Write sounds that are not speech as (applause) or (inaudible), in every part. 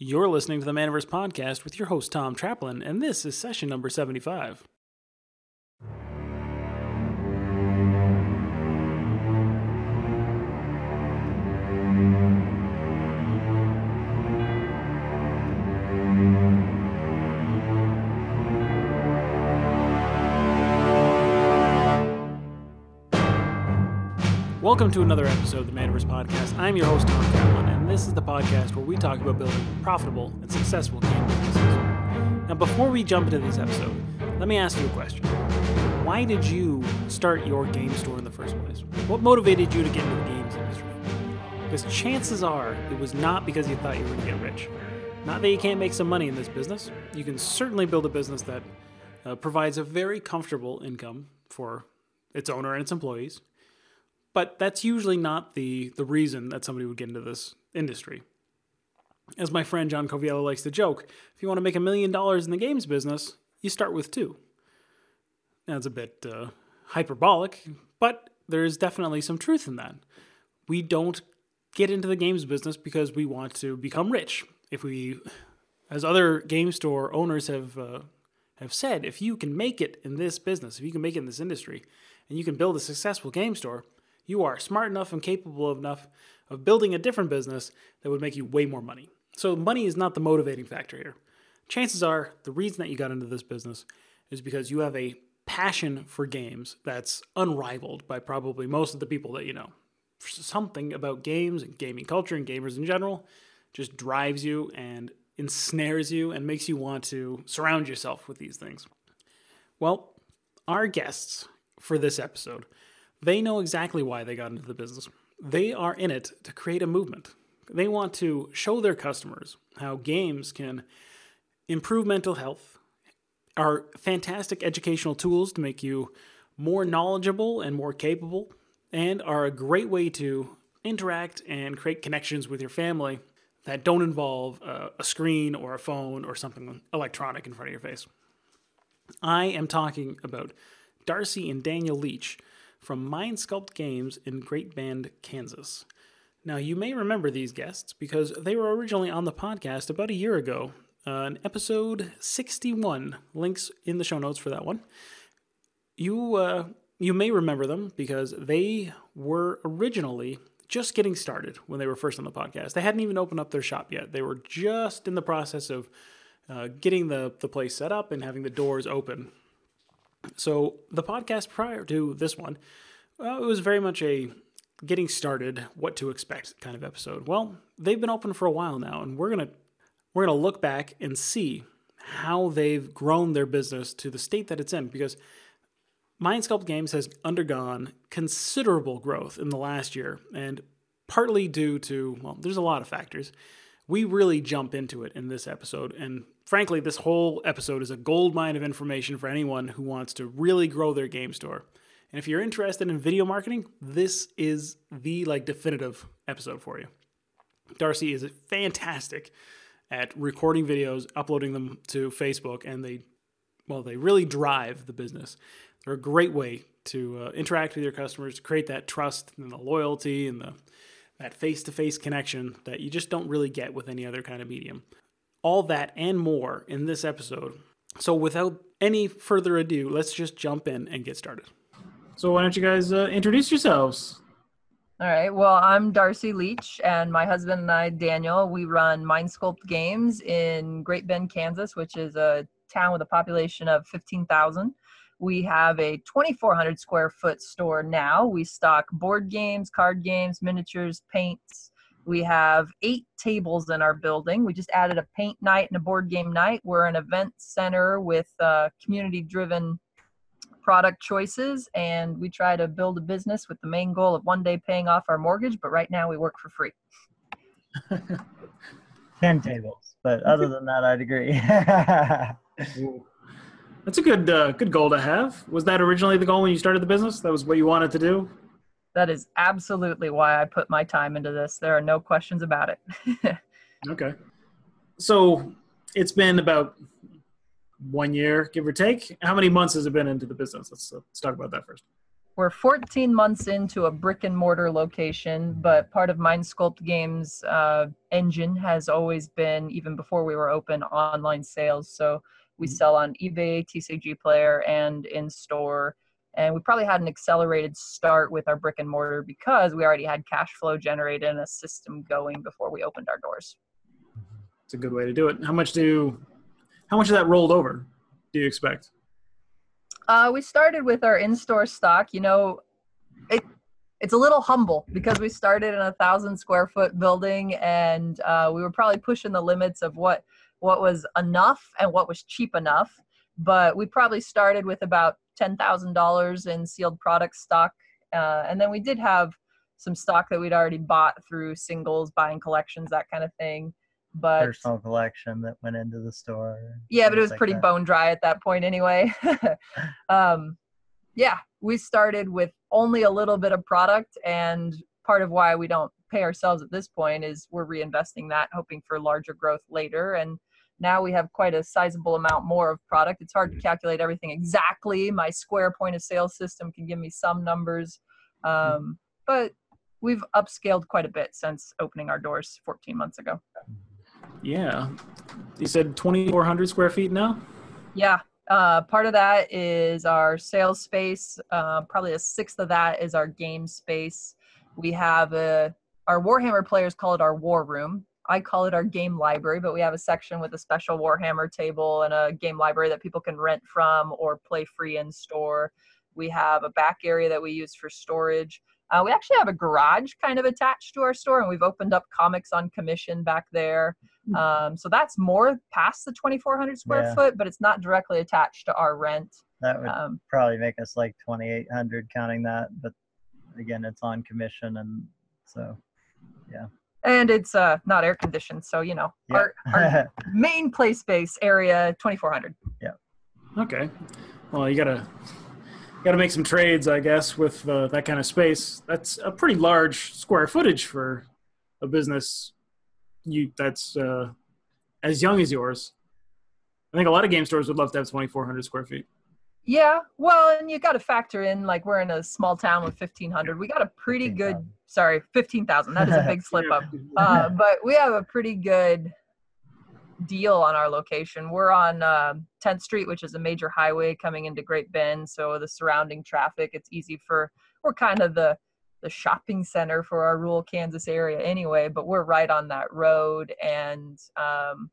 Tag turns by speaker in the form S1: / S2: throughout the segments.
S1: You're listening to the Manaverse Podcast with your host, Tom Traplin, and this is session number 75. Welcome to another episode of the Manaverse Podcast. I'm your host, Tom Traplin, and this is the podcast where we talk about building profitable and successful game businesses. Now, before we jump into this episode, let me ask you a question. Why did you start your game store in the first place? What motivated you to get into the games industry? Because chances are it was not because you thought you were going to get rich. Not that you can't make some money in this business. You can certainly build a business that uh, provides a very comfortable income for its owner and its employees but that's usually not the the reason that somebody would get into this industry. As my friend John Coviello likes to joke, if you want to make a million dollars in the games business, you start with two. That's a bit uh, hyperbolic, but there is definitely some truth in that. We don't get into the games business because we want to become rich. If we, as other game store owners have uh, have said, if you can make it in this business, if you can make it in this industry, and you can build a successful game store, you are smart enough and capable enough of building a different business that would make you way more money. So, money is not the motivating factor here. Chances are the reason that you got into this business is because you have a passion for games that's unrivaled by probably most of the people that you know. Something about games and gaming culture and gamers in general just drives you and ensnares you and makes you want to surround yourself with these things. Well, our guests for this episode they know exactly why they got into the business. They are in it to create a movement. They want to show their customers how games can improve mental health, are fantastic educational tools to make you more knowledgeable and more capable, and are a great way to interact and create connections with your family that don't involve a, screen or a phone or something electronic in front of your face. I am talking about Darcy and Daniel Leech from Mindsculpt Games in Great Bend, Kansas. Now, you may remember these guests because they were originally on the podcast about a year ago, uh, in episode 61. Links in the show notes for that one. You, uh, you may remember them because they were originally just getting started when they were first on the podcast. They hadn't even opened up their shop yet. They were just in the process of uh, getting the, the place set up and having the doors open so the podcast prior to this one, it was very much a getting started, what to expect kind of episode. Well, they've been open for a while now, and we're gonna we're gonna look back and see how they've grown their business to the state that it's in because Mindsculpt Games has undergone considerable growth in the last year, and partly due to well, there's a lot of factors. We really jump into it in this episode, and frankly, this whole episode is a gold mine of information for anyone who wants to really grow their game store. And if you're interested in video marketing, this is the like definitive episode for you. Darcy is fantastic at recording videos, uploading them to Facebook, and they well, they really drive the business. They're a great way to uh, interact with your customers, to create that trust and the loyalty and the that face-to-face connection that you just don't really get with any other kind of medium. All that and more in this episode. So, without any further ado, let's just jump in and get started. So, why don't you guys uh, introduce yourselves?
S2: All right. Well, I'm Darcy Leech, and my husband and I, Daniel, we run Mindsculpt Games in Great Bend, Kansas, which is a town with a population of 15,000. We have a 2,400 square foot store now. We stock board games, card games, miniatures, paints, we have eight tables in our building. We just added a paint night and a board game night. We're an event center with uh, community driven product choices, and we try to build a business with the main goal of one day paying off our mortgage, but right now we work for free. (laughs)
S3: 10 tables, but other than that, I'd agree. (laughs)
S1: That's a good uh, good goal to have. Was that originally the goal when you started the business? That was what you wanted to do?
S2: That is absolutely why I put my time into this. There are no questions about it. (laughs)
S1: okay. So it's been about one year, give or take. How many months has it been into the business? Let's, uh, let's talk about that first.
S2: we're 14 months into a brick and mortar location, but part of Mind Sculpt Games uh, engine has always been, even before we were open, online sales. So we
S1: Mhm.
S2: sell on eBay, TCG Player, and in store. And we probably had an accelerated start with our brick and mortar because we already had cash flow generated and a system going before we opened our doors.
S1: It's a good way to do it. How much do, how much of that rolled over? Do you expect?
S2: Uh, we started with our in-store stock. You know, it it's a little humble because we started in a thousand square foot building, and uh, we were probably pushing the limits of what what was enough and what was cheap enough. But we probably started with about ten thousand dollars in sealed product stock, uh, and then we did have some stock that we'd already bought through singles, buying collections, that kind of thing. But
S3: Personal collection that went into the store.
S2: yeah, but it was
S3: like
S2: pretty
S3: that.
S2: bone dry at that point anyway. (laughs) um, yeah, we started with only a little bit of product, and part of why we don't pay ourselves at this point is we're reinvesting that, hoping for larger growth later. And now we have quite a sizable amount more of product. It's hard to calculate everything exactly. My Square point of sale system can give me some numbers, um, but we've upscaled quite a bit since opening our doors 14 months ago.
S1: Yeah. You said 2,400 square feet now?
S2: Yeah. Uh, part of that is our sales space. Uh, probably a sixth of that is our game space. We have a, our Warhammer players call it our war room. I call it our game library, but we have a section with a special Warhammer table and a game library that people can rent from or play free in store. We have a back area that we use for storage. Uh, we actually have a garage kind of attached to our store, and we've opened up comics on commission back there. Um, so that's more past the 2,400 square
S3: Yeah.
S2: foot, but it's not directly attached to our rent.
S3: That would
S2: Um,
S3: probably make us like 2,800 counting that, but again, it's on commission, and so
S2: and it's uh, not air conditioned, so you know
S3: yeah.
S2: our, our (laughs) main play space area 2,400.
S1: yeah Okay. Well, you gotta gotta make some trades, I guess, with uh, that kind of space. That's a pretty large square footage for a business you that's uh, as young as yours. I think a lot of game stores would love to have 2,400 square feet.
S2: Yeah, well, and you got to factor in like we're in a small town with 1,500. We got a pretty good,
S3: 15,000.
S2: sorry, 15,000. That is a big (laughs) slip up. uh, but we have a pretty good deal on our location. We're on uh, 10th Street, which is a major highway coming into Great Bend. So the surrounding traffic, it's easy for. We're kind of the the shopping center for our rural Kansas area anyway, but we're right on that road and. Um,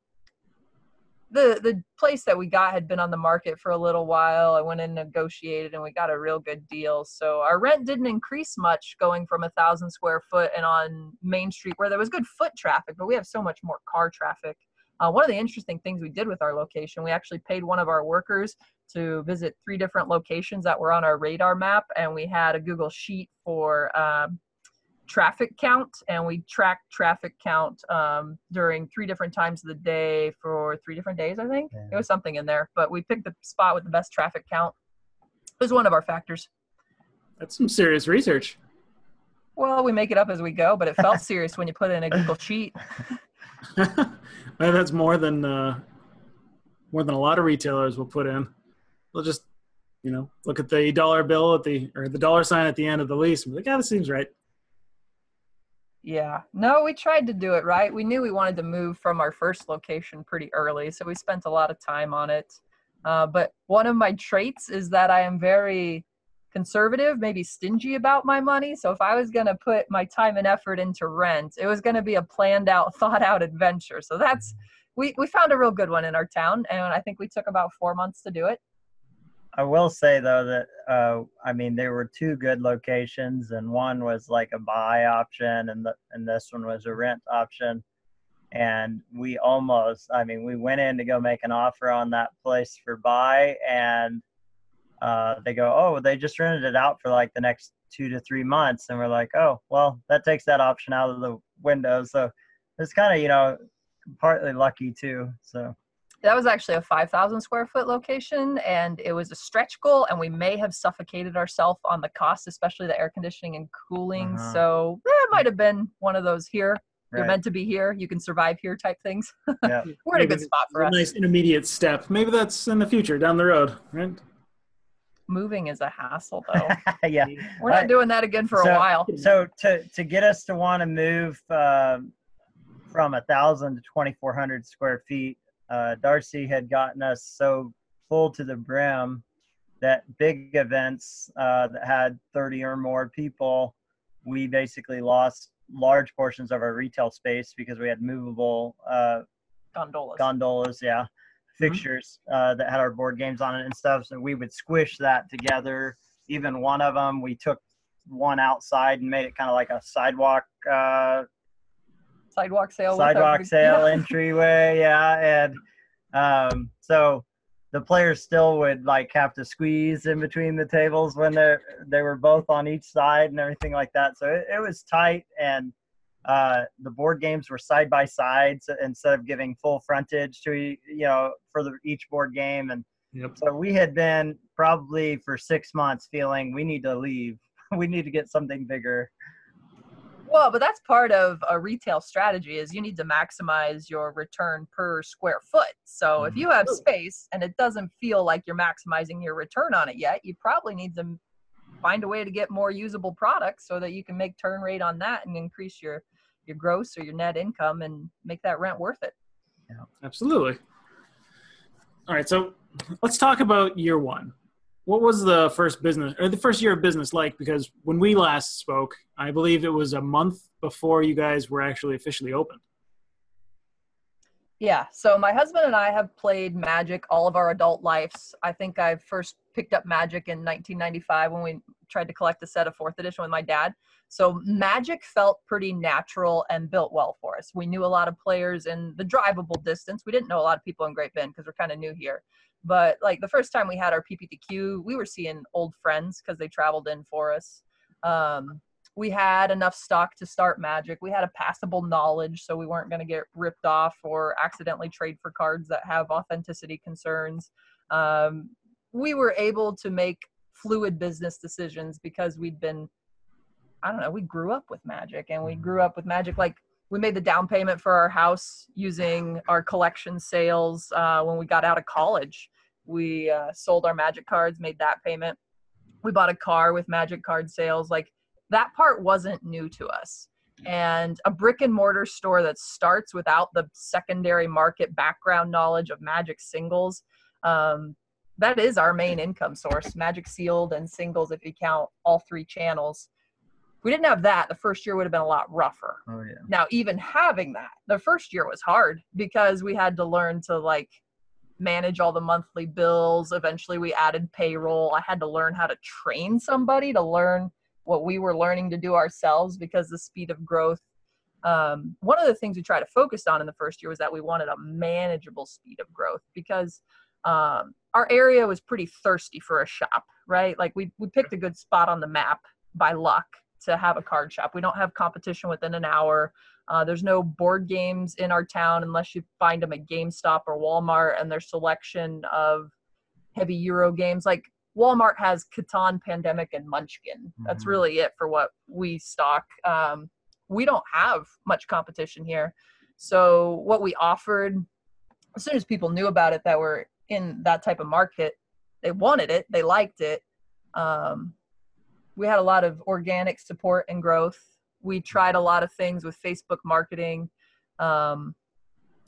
S2: the the place that we got had been on the market for a little while. I went and negotiated, and we got a real good deal. So our rent didn't increase much going from a thousand square foot and on Main Street where there was good foot traffic, but we have so much more car traffic. Uh, one of the interesting things we did with our location, we actually paid one of our workers to visit three different locations that were on our radar map, and we had a Google sheet for um, traffic count and we tracked traffic count um, during three different times of the day for three different days i think
S3: Yeah.
S2: it was something in there but we picked the spot with the best traffic count it was one of our factors
S1: That's some serious research.
S2: well we make it up as we go but it felt (laughs) serious when you put it in a google sheet (laughs)
S1: well, that's more than uh, more than a lot of retailers will put in. They'll just, you know, look at the dollar bill at the or the dollar sign at the end of the lease and be like, "Yeah, this seems right."
S2: Yeah no we tried to do it right we knew we wanted to move from our first location pretty early so we spent a lot of time on it uh, but one of my traits is that i am very conservative, maybe stingy about my money. So if I was going to put my time and effort into rent, it was going to be a planned out, (laughs) thought out adventure. So that's we we found a real good one in our town, and I think we took about four months to do it.
S3: I will say though that uh, I mean there were two good locations, and one was like a buy option, and the, and this one was a rent option. And we almost, I mean, we went in to go make an offer on that place for buy, and uh, they go, "Oh, they just rented it out for like the next two to three months," and we're like, "Oh, well, that takes that option out of the window." So it's kind of you know partly lucky too. So
S2: That was actually a 5,000 square foot location, and it was a stretch goal, and we may have suffocated ourselves on the cost, especially the air conditioning and cooling.
S3: Uh-huh.
S2: So eh, it might have been one of those here. You're
S3: right.
S2: meant to be here. You can survive here type things. (laughs)
S3: yeah.
S2: We're in a good spot for
S1: a
S2: us.
S1: nice intermediate step. Maybe that's in the future, down the road, right?
S2: moving is a hassle though. (laughs)
S3: yeah.
S2: We're not
S3: I-
S2: doing that again for
S3: so-
S2: a while.
S3: So to to get us to want to move um from a thousand to twenty four hundred square feet, uh, Darcy had gotten us so full to the brim that big events uh, that had thirty or more people, we basically lost large portions of our retail space because we had movable uh,
S2: Gondolas.
S3: gondolas, yeah, fixtures uh, that had our board games on it and stuff. So we would squish that together. Even one of them, we took one outside and made it kind of like a sidewalk uh,
S2: sidewalk sale.
S3: sidewalk
S2: everybody-
S3: sale
S2: Yeah. (laughs)
S3: entryway, yeah, and um, so the players still would like have to squeeze in between the tables when they they were both on each side and everything like that. So it, it was tight and. Uh, the board games were side by side so instead of giving full frontage to e- you know for the, each board game and
S1: Yep.
S3: so we had been probably for six months feeling we need to leave (laughs) we need to get something bigger
S2: Well, but that's part of a retail strategy is you need to maximize your return per square foot. So if mm-hmm. you have space and it doesn't feel like you're maximizing your return on it yet, you probably need to find a way to get more usable products so that you can make turn rate on that and increase your your gross or your net income and make that rent worth it. Yeah.
S1: Absolutely. All right, so let's talk about year one. What was the first business or the first year of business like? Because when we last spoke, I believe it was a month before you guys were actually officially open.
S2: Yeah. So my husband and I have played Magic all of our adult lives. I think I first picked up Magic in 1995 when we tried to collect a set of fourth edition with my dad. So Magic felt pretty natural and built well for us. We knew a lot of players in the drivable distance. We didn't know a lot of people in Great Bend because we're kind of new here. But like the first time we had our PPTQ, we were seeing old friends because they traveled in for us. Um, we had enough stock to start magic. We had a passable knowledge so we weren't going to get ripped off or accidentally trade for cards that have authenticity concerns. Um, we were able to make fluid business decisions because we'd been i don't know we grew up with magic and we grew up with magic. Like we made the down payment for our house using our collection sales uh, when we got out of college we uh, sold our magic cards made that payment we bought a car with magic card sales like that part wasn't new to us. And a brick and mortar store that starts without the secondary market background knowledge of Magic singles, um, that is our main income source. Magic sealed and singles, if you count all three channels. If we didn't have that, the first year would have been a lot rougher.
S3: oh yeah
S2: Now, even having that, the first year was hard because we had to learn to like manage all the monthly bills. Eventually, we added payroll. I had to learn how to train somebody to learn what we were learning to do ourselves because the speed of growth. Um, one of the things we tried to focus on in the first year was that we wanted a manageable speed of growth because um, our area was pretty thirsty for a shop, right? Like we we picked a good spot on the map by luck to have a card shop. We don't have competition within an hour. Uh, there's no board games in our town unless you find them at GameStop or Walmart and their selection of heavy Euro games. Like Walmart has Catan, Pandemic, and Munchkin. That's
S3: Mhm.
S2: really it for what we stock. Um, we don't have much competition here. So what we offered, as soon as people knew about it that were in that type of market, they wanted it, they liked it. Um, we had a lot of organic support and growth. We tried a lot of things with Facebook marketing. Um,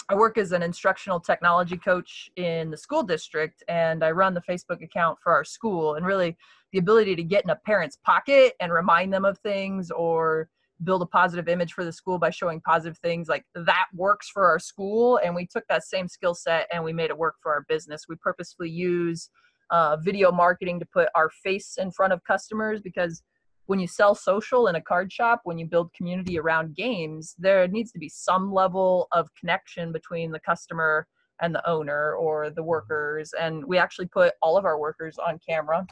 S2: I work as an instructional technology coach in the school district, and I run the Facebook account for our school. And really, the ability to get in a parent's pocket and remind them of things or build a positive image for the school by showing positive things like that works for our school and we took that same skill set and we made it work for our business we purposefully use uh, video marketing to put our face in front of customers because when you sell social in a card shop when you build community around games there needs to be some level of connection between the customer and the owner or the workers and we actually put all of our workers on camera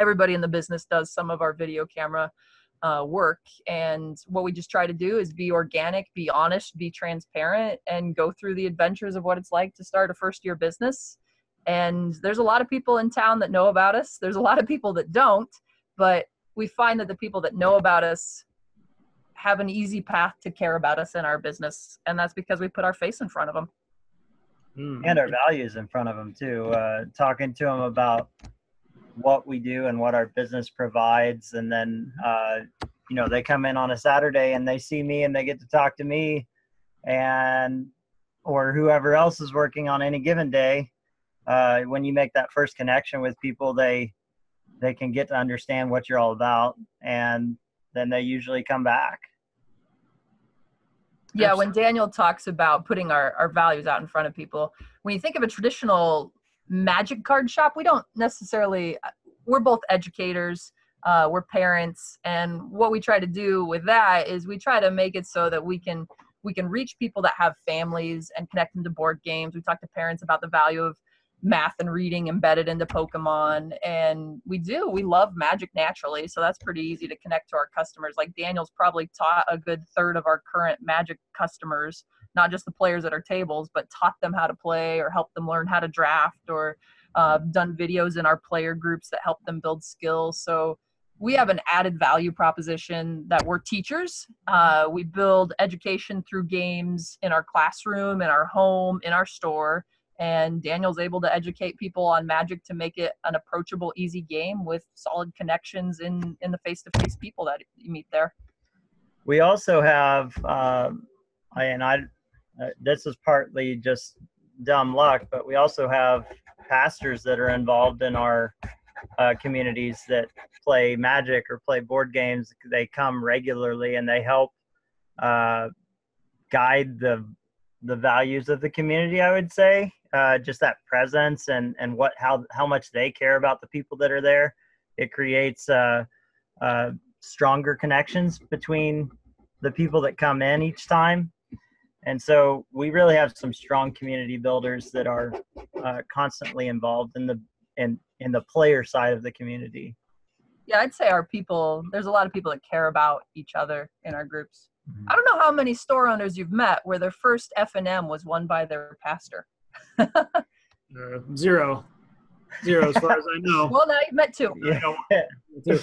S2: everybody in the business does some of our video camera uh, work. And what we just try to do is be organic, be honest, be transparent, and go through the adventures of what it's like to start a first year business. And there's a lot of people in town that know about us. There's a lot of people that don't, but we find that the people that know about us have an easy path to care about us in our business. And that's because we put our face in front of them.
S1: Mm.
S3: and our values in front of them too. Uh, talking to them about what we do and what our business provides and then uh, you know they come in on a saturday and they see me and they get to talk to me and or whoever else is working on any given day uh, when you make that first connection with people they they can get to understand what you're all about and then they usually come back.
S2: Yeah when daniel talks about putting our, our values out in front of people when you think of a traditional magic card shop we don't necessarily we're both educators uh, we're parents and what we try to do with that is we try to make it so that we can we can reach people that have families and connect them to board games. We talk to parents about the value of math and reading embedded into pokemon and we do we love magic naturally so that's pretty easy to connect to our customers like daniel's probably taught a good third of our current magic customers not just the players at our tables but taught them how to play or helped them learn how to draft or uh, done videos in our player groups that help them build skills so we have an added value proposition that we're teachers. Uh, we build education through games in our classroom, in our home, in our store. And Daniel's able to educate people on Magic to make it an approachable, easy game with solid connections in in the face-to-face people that you meet there.
S3: We also have, I, and I, uh, this is partly just dumb luck, but we also have pastors that are involved in our uh, communities that play Magic or play board games. They come regularly and they help uh, guide the the values of the community. I would say uh, just that presence and and what how how much they care about the people that are there. It creates uh, uh, stronger connections between the people that come in each time. And so we really have some strong community builders that are uh, constantly involved in the in in the player side of the community
S2: yeah i'd say our people there's a lot of people that care about each other in our groups mm-hmm. i don't know how many store owners you've met where their first FNM was won by their pastor (laughs)
S1: uh, zero. Zero as far as i know. (laughs)
S2: Well now you've met two.
S3: Yeah.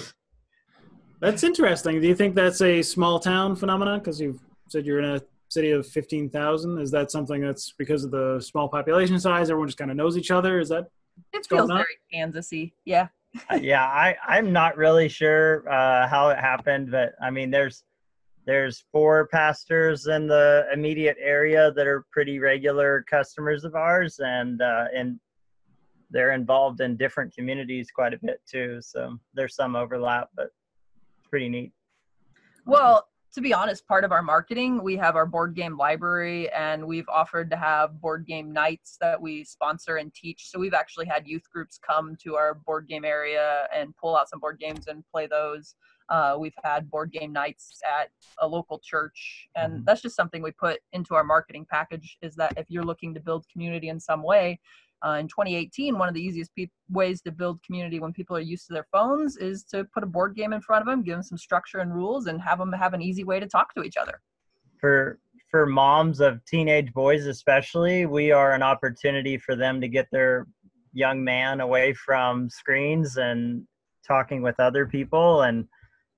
S1: that's interesting. Do you think that's a small town phenomenon? Because you've said you're in a city of 15,000 is that something that's because of the small population size? Everyone just kind of knows each other? Is that
S2: it feels very Kansasy. Yeah.
S3: Uh, yeah, I I'm not really sure uh, how it happened, but I mean, there's there's four pastors in the immediate area that are pretty regular customers of ours, and uh, and they're involved in different communities quite a bit too. So there's some overlap, but it's pretty neat.
S2: Well, to be honest, part of our marketing, we have our board game library and we've offered to have board game nights that we sponsor and teach. So we've actually had youth groups come to our board game area and pull out some board games and play those. Uh, we've had board game nights at a local church, and mm-hmm. that's just something we put into our marketing package. Is that if you're looking to build community in some way, uh, in 2018, one of the easiest pe- ways to build community when people are used to their phones is to put a board game in front of them, give them some structure and rules, and have them have an easy way to talk to each other.
S3: For for moms of teenage boys, especially, we are an opportunity for them to get their young man away from screens and talking with other people and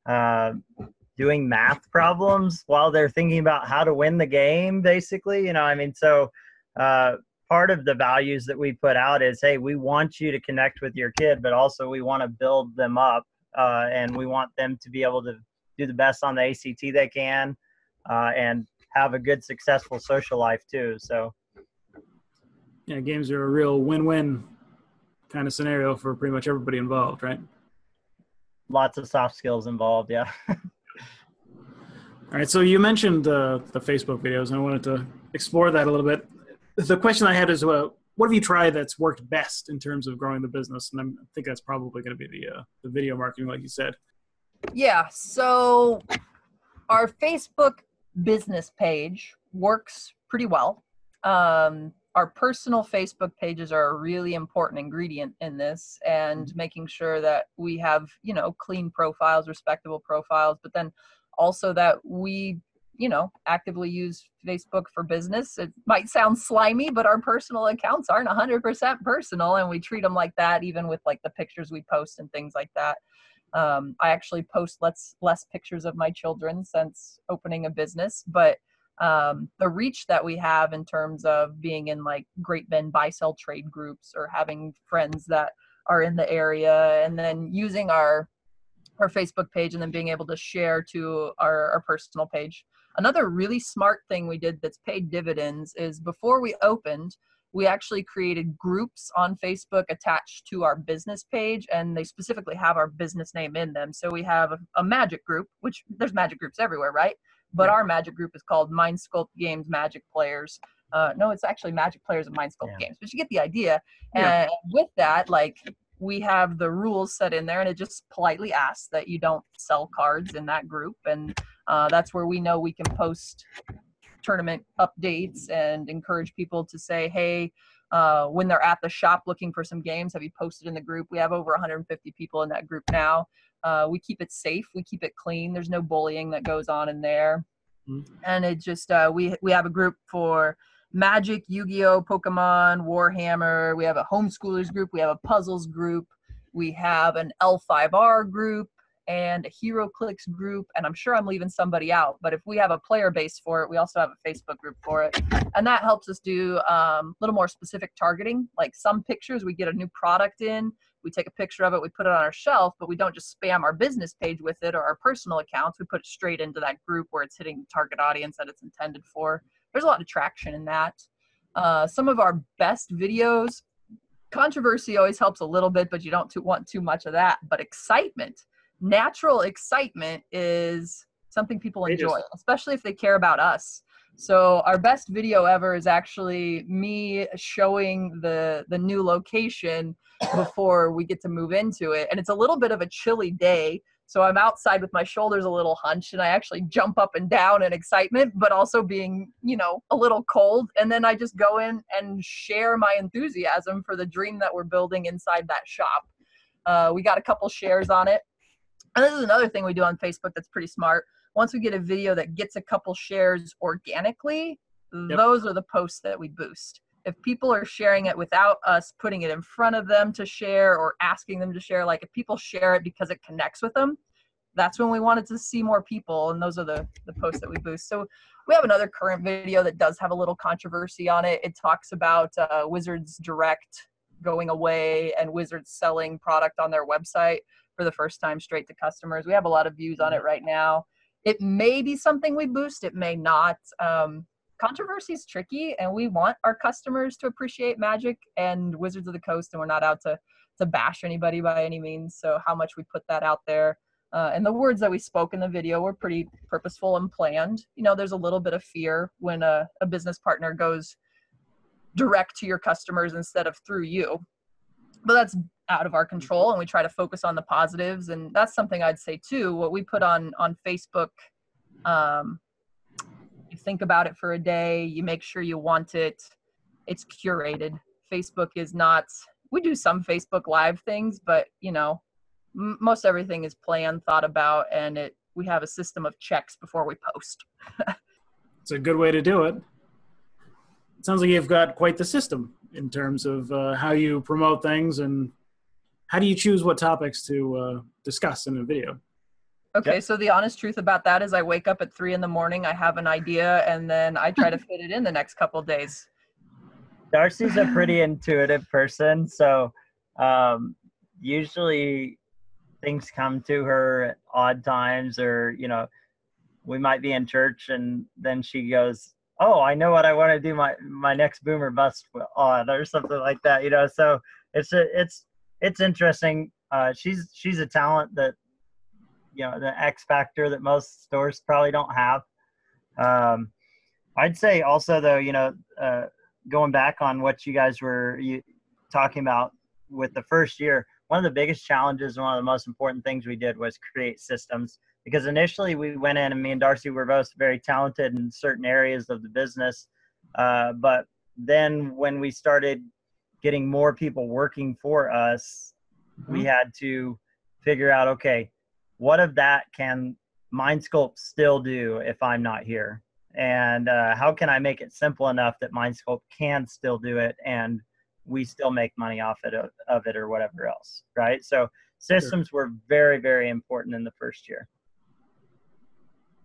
S3: uh, doing math problems while they're thinking about how to win the game. Basically, you know, I mean, so. Uh, part of the values that we put out is hey we want you to connect with your kid but also we want to build them up uh, and we want them to be able to do the best on the act they can uh, and have a good successful social life too so
S1: yeah games are a real win-win kind of scenario for pretty much everybody involved right
S3: lots of soft skills involved yeah
S1: all right so you mentioned uh, the facebook videos and i wanted to explore that a little bit the question I had is, uh, what have you tried that's worked best in terms of growing the business? And I'm, i think that's probably going to be the uh, the video marketing, like you said.
S2: Yeah. So our Facebook business page works pretty well. Um, our personal Facebook pages are a really important ingredient in this, and mm-hmm. making sure that we have you know clean profiles, respectable profiles, but then also that we you know actively use facebook for business it might sound slimy but our personal accounts aren't 100% personal and we treat them like that even with like the pictures we post and things like that um, i actually post less less pictures of my children since opening a business but um, the reach that we have in terms of being in like great bend buy sell trade groups or having friends that are in the area and then using our our facebook page and then being able to share to our, our personal page another really smart thing we did that's paid dividends is before we opened we actually created groups on Facebook attached to our business page, and they specifically have our business name in them. So we have a, a magic group, which there's magic groups everywhere, right? But yeah. our magic group is called Mind Sculpt Games Magic Players. Uh, no, it's actually Magic Players and Mind Sculpt yeah. Games, but you get the idea. And with that, like we have the rules set in there, and it just politely asks that you don't sell cards in that group, and uh, that's where we know we can post tournament updates and encourage people to say, hey, uh, when they're at the shop looking for some games, have you posted in the group? We have over 150 people in that group now. Uh, we keep it safe, we keep it clean. There's no bullying that goes on in there, mm-hmm. and it just uh, we we have a group for Magic, Yu-Gi-Oh, Pokemon, Warhammer. We have a homeschoolers group. We have a puzzles group. We have an L5R group and a HeroClix group, and I'm sure I'm leaving somebody out. But if we have a player base for it, we also have a Facebook group for it, and that helps us do um, a little more specific targeting. Like some pictures, we get a new product in, we take a picture of it, we put it on our shelf, but we don't just spam our business page with it or our personal accounts. We put it straight into that group where it's hitting the target audience that it's intended for. There's a lot of traction in that. Uh, some of our best videos controversy always helps a little bit but you don't too, want too much of that but excitement natural excitement is something people enjoy, especially if they care about us. So our best video ever is actually me showing the the new location before we get to move into it. And it's a little bit of a chilly day. So I'm outside with my shoulders a little hunched and I actually jump up and down in excitement, but also being, you know, a little cold. And then I just go in and share my enthusiasm for the dream that we're building inside that shop. Uh, we got a couple shares on it and this is another thing we do on Facebook that's pretty smart. Once we get a video that gets a couple shares organically, yep. those are the posts that we boost. If people are sharing it without us putting it in front of them to share or asking them to share, like if people share it because it connects with them, that's when we wanted to see more people and those are the the posts that we boost so we have another current video that does have a little controversy on it it talks about uh, wizards direct going away and wizards selling product on their website for the first time straight to customers. We have a lot of views on it right now. It may be something we boost, it may not. Um, controversy is tricky, and we want our customers to appreciate Magic and Wizards of the Coast, and we're not out to to bash anybody by any means. So how much we put that out there. Uh, and the words that we spoke in the video were pretty purposeful and planned. You know, there's a little bit of fear when a, a business partner goes direct to your customers instead of through you. But that's out of our control and we try to focus on the positives and that's something i'd say too. What we put on on facebook um, you think about it for a day you make sure you want it it's curated. Facebook is not we do some facebook live things but you know m- most everything is planned thought about and it we have a system of checks before we post. (laughs)
S1: It's a good way to do it it. Sounds like you've got quite the system in terms of uh, how you promote things and how do you choose what topics to uh, discuss in a video?
S2: Okay, yep. so the honest truth about that is I wake up at three in the morning, I have an idea, and then I try to fit it in the next couple days.
S3: Darcy's a pretty (laughs) intuitive person, so um, usually things come to her at odd times, or you know, we might be in church, and then she goes, "Oh, I know what I want to do my my next boomer bust on," or something like that. You know, so it's a, it's it's interesting. Uh, she's she's a talent that you know the X factor that most stores probably don't have. Um, I'd say also though, you know, uh, going back on what you guys were you, talking about with the first year, one of the biggest challenges and one of the most important things we did was create systems because initially we went in and me and Darcy were both very talented in certain areas of the business, uh, but then when we started getting more people working for us, mm-hmm. we had to figure out okay, what of that can MindSculpt still do if I'm not here? And uh, how can I make it simple enough that MindSculpt can still do it and we still make money off it of, of it or whatever else, right? So systems sure. were very, very important in the first year.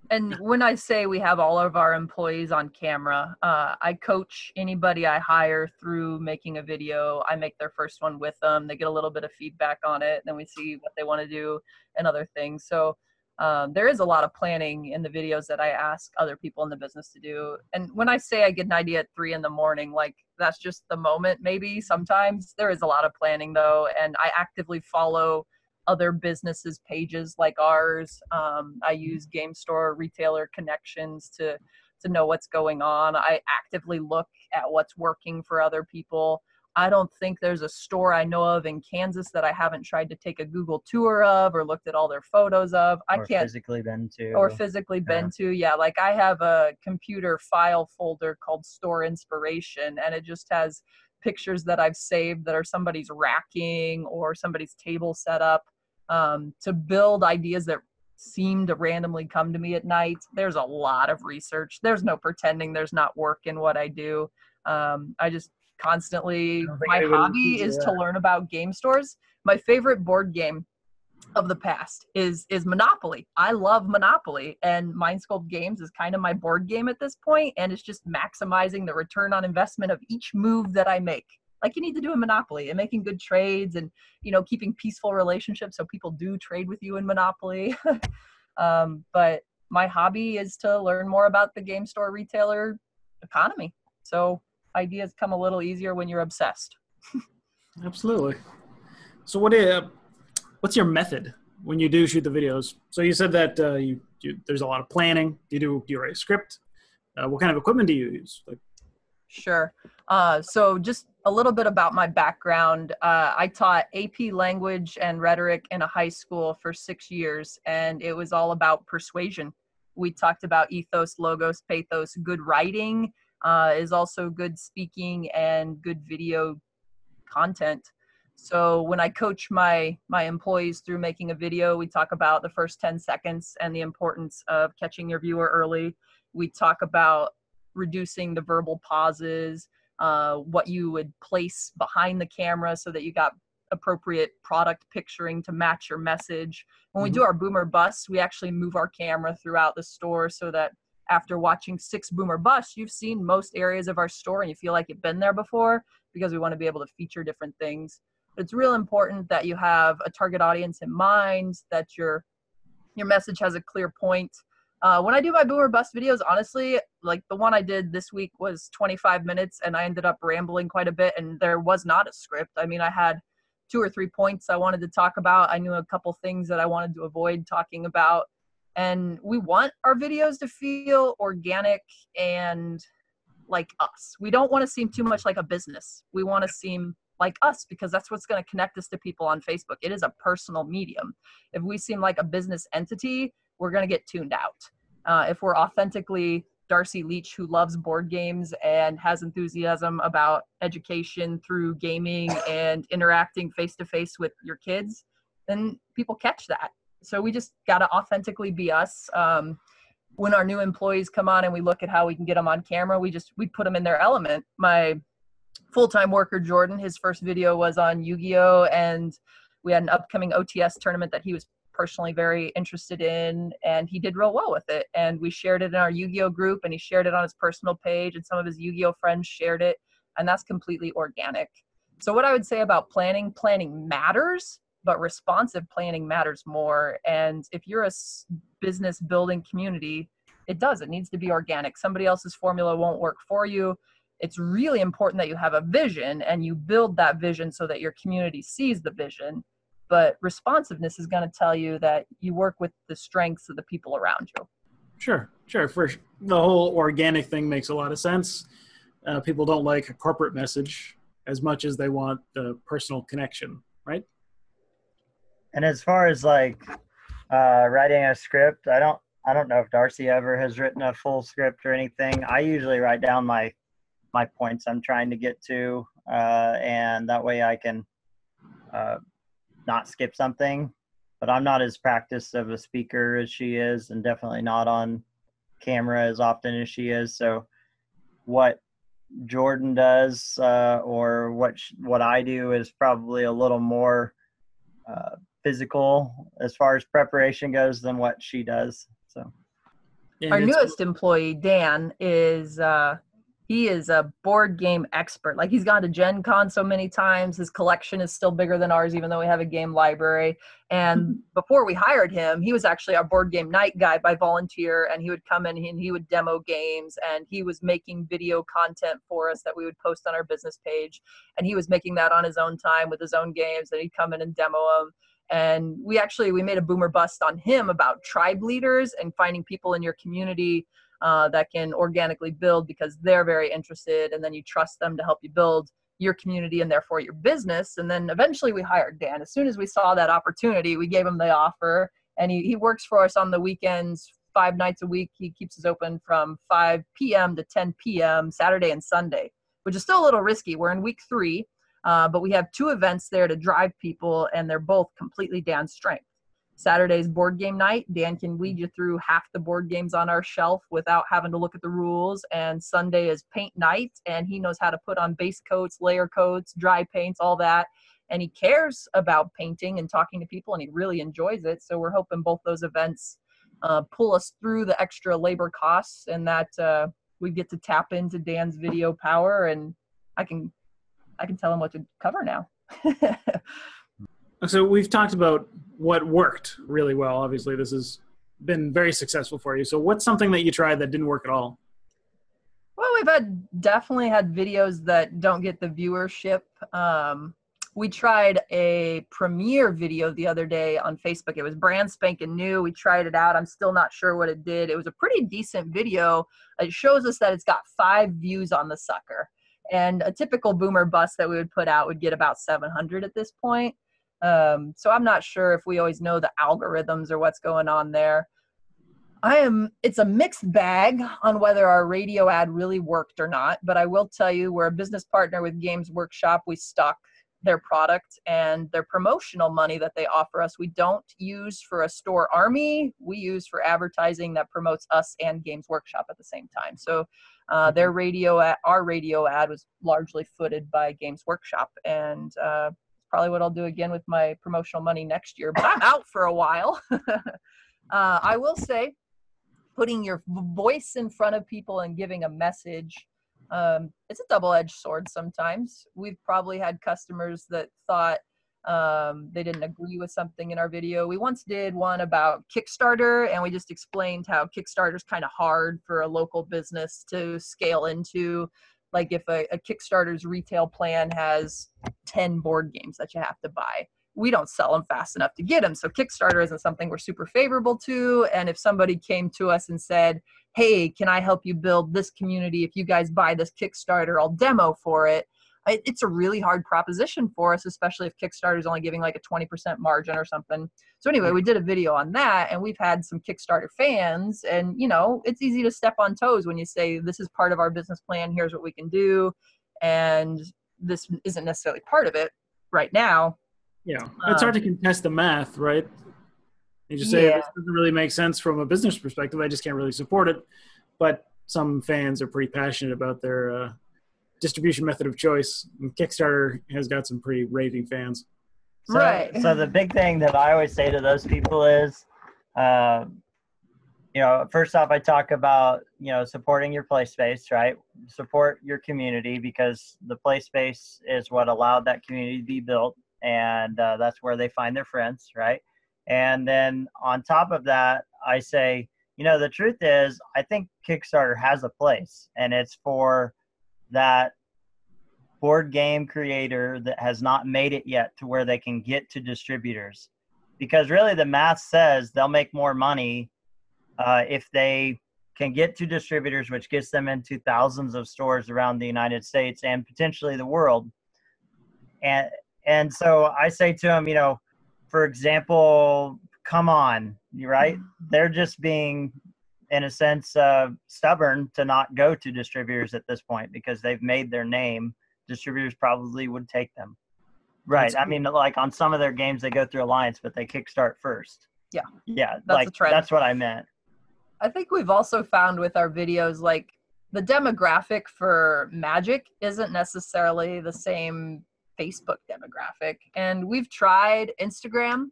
S2: And when I say we have all of our employees on camera, uh, I coach anybody I hire through making a video. I make their first one with them. They get a little bit of feedback on it, then we see what they want to do and other things. So um, there is a lot of planning in the videos that I ask other people in the business to do. And when I say I get an idea at three in the morning, like that's just the moment. Maybe sometimes there is a lot of planning though, and I actively follow other businesses pages like ours. Um, i use game store retailer connections to to know what's going on. I actively look at what's working for other people. I don't think there's a store i know of in kansas that i haven't tried to take a google tour of or looked at all their photos of. I
S3: or
S2: can't
S3: physically been to.
S2: or physically been to. Yeah like i have a computer file folder called store inspiration and it just has pictures that i've saved that are somebody's racking or somebody's table setup um, to build ideas that seem to randomly come to me at night. There's a lot of research. There's no pretending there's not work in what I do. Um, I just constantly, my hobby is to learn about game stores. My favorite board game of the past is is Monopoly. I love Monopoly and Mindsculpt Games is kind of my board game at this point and it's just maximizing the return on investment of each move that I make like you need to do a monopoly and making good trades and you know keeping peaceful relationships so people do trade with you in monopoly. (laughs) Um, but my hobby is to learn more about the game store retailer economy. So ideas come a little easier when you're obsessed.
S1: Absolutely. So what is, what's your method when you do shoot the videos? So you said that uh, you, you, there's a lot of planning. You do you write a script? Uh, what kind of equipment do you use? Like
S2: Sure. Uh, so, just a little bit about my background. Uh, I taught AP language and rhetoric in a high school for six years, and it was all about persuasion. We talked about ethos, logos, pathos. Good writing uh, is also good speaking and good video content. So when I coach my my employees through making a video, we talk about the first 10 seconds and the importance of catching your viewer early. We talk about reducing the verbal pauses, uh, what you would place behind the camera so that you got appropriate product picturing to match your message. When we mm-hmm. do our boomer bus, we actually move our camera throughout the store so that after watching six boomer bus, you've seen most areas of our store and you feel like you've been there before because we want to be able to feature different things. But it's real important that you have a target audience in mind, that your your message has a clear point, uh, when I do my boomer bust videos, honestly, like the one I did this week was 25 minutes and I ended up rambling quite a bit and there was not a script. I mean, I had two or three points I wanted to talk about. I knew a couple things that I wanted to avoid talking about. And we want our videos to feel organic and like us. We don't want to seem too much like a business. We want to seem like us because that's what's going to connect us to people on Facebook. It is a personal medium. If we seem like a business entity, we're going to get tuned out. Uh, if we're authentically Darcy Leech, who loves board games and has enthusiasm about education through gaming (laughs) and interacting face to face with your kids, then people catch that. So we just got to authentically be us. Um, when our new employees come on and we look at how we can get them on camera, we just we put them in their element. My full-time worker Jordan, his first video was on Yu-Gi-Oh, and we had an upcoming OTS tournament that he was personally very interested in and he did real well with it. And we shared it in our yu-gi-oh group and he shared it on his personal page and some of his yu-gi-oh friends shared it and that's completely organic. So what i would say about planning planning matters but responsive planning matters more. And if you're a business building community it does it needs to be organic. Somebody else's formula won't work for you. It's really important that you have a vision and you build that vision so that your community sees the vision but responsiveness is going to tell you that you work with the strengths of the people around you.
S1: Sure sure for the whole organic thing makes a lot of sense. Uh, people don't like a corporate message as much as they want the personal connection right?
S3: And as far as like uh, writing a script i don't i don't know if darcy ever has written a full script or anything. I usually write down my my points i'm trying to get to uh, and that way i can uh, not skip something. But I'm not as practiced of a speaker as she is, and definitely not on camera as often as she is. So, what Jordan does uh, or what sh- what I do is probably a little more uh, physical as far as preparation goes than what she does. So,
S1: And
S2: our newest employee dan is uh he is a board game expert. Like he's gone to gen con so many times his collection is still bigger than ours even though we have a game library. And mm-hmm. before we hired him he was actually our board game night guy by volunteer and he would come in and he would demo games and he was making video content for us that we would post on our business page. And he was making that on his own time with his own games and he'd come in and demo them and we actually we made a boomer bust on him about tribe leaders and finding people in your community uh, that can organically build because they're very interested and then you trust them to help you build your community and therefore your business. And then eventually we hired dan. As soon as we saw that opportunity we gave him the offer and he, he works for us on the weekends five nights a week. He keeps us open from 5 p.m to 10 p.m saturday and sunday which is still a little risky. We're in week three uh, but we have two events there to drive people and they're both completely dan's strength Saturday's board game night. Dan can lead you through half the board games on our shelf without having to look at the rules. And Sunday is paint night, and he knows how to put on base coats, layer coats, dry paints, all that. And he cares about painting and talking to people, and he really enjoys it. So we're hoping both those events uh, pull us through the extra labor costs, and that uh, we get to tap into Dan's video power, and I can I can tell him what to cover now. (laughs)
S1: So we've talked about what worked really well. Obviously, this has been very successful for you. So what's something that you tried that didn't work at all?
S2: Well, we've had definitely had videos that don't get the viewership. Um, we tried a premiere video the other day on Facebook. It was brand spanking new. We tried it out. I'm still not sure what it did. It was a pretty decent video. It shows us that it's got five views on the sucker. And a typical boom or bust that we would put out would get about 700 at this point. Um, so I'm not sure if we always know the algorithms or what's going on there. I am, it's a mixed bag on whether our radio ad really worked or not, but I will tell you we're a business partner with Games Workshop. We stock their product and their promotional money that they offer us. We don't use for a store army, we use for advertising that promotes us and Games Workshop at the same time. So uh, their radio, ad, our radio ad was largely footed by Games Workshop and uh, probably what I'll do again with my promotional money next year, but I'm out for a while. (laughs) uh, I will say, putting your voice in front of people and giving a message, um, it's a double edged sword sometimes. We've probably had customers that thought um, they didn't agree with something in our video. We once did one about Kickstarter, and we just explained how Kickstarter is kind of hard for a local business to scale into like if a, a, kickstarter's retail plan has 10 board games that you have to buy we don't sell them fast enough to get them so kickstarter isn't something we're super favorable to. And if somebody came to us and said hey can i help you build this community? If you guys buy this kickstarter i'll demo for it it's a really hard proposition for us, especially if Kickstarter is only giving like a 20% margin or something. So anyway, we did a video on that and we've had some Kickstarter fans and you know, it's easy to step on toes when you say this is part of our business plan, here's what we can do and this isn't necessarily part of it right now.
S1: Yeah. It's hard to contest the math, right? You just say
S2: Yeah.
S1: this doesn't really make sense from a business perspective. I just can't really support it. But some fans are pretty passionate about their uh, distribution method of choice. And Kickstarter has got some pretty raving fans.
S3: So,
S2: Right. (laughs)
S3: So the big thing that I always say to those people is, uh, you know, first off, I talk about you know supporting your play space, right? Support your community because the play space is what allowed that community to be built, and uh, that's where they find their friends, right? And then on top of that, I say, you know, the truth is, I think Kickstarter has a place, and it's for that board game creator that has not made it yet to where they can get to distributors. Because really the math says they'll make more money uh, if they can get to distributors which gets them into thousands of stores around the united states and potentially the world. And and so i say to them you know for example come on you right? They're just being in a sense uh, stubborn to not go to distributors at this point because they've made their name distributors probably would take them. Right. I mean, like on some of their games, they go through Alliance, but they kickstart first.
S2: Yeah.
S3: Yeah.
S2: That's
S3: like
S2: a trend.
S3: that's what I meant.
S2: I think we've also found with our videos like the demographic for Magic isn't necessarily the same Facebook demographic. And we've tried Instagram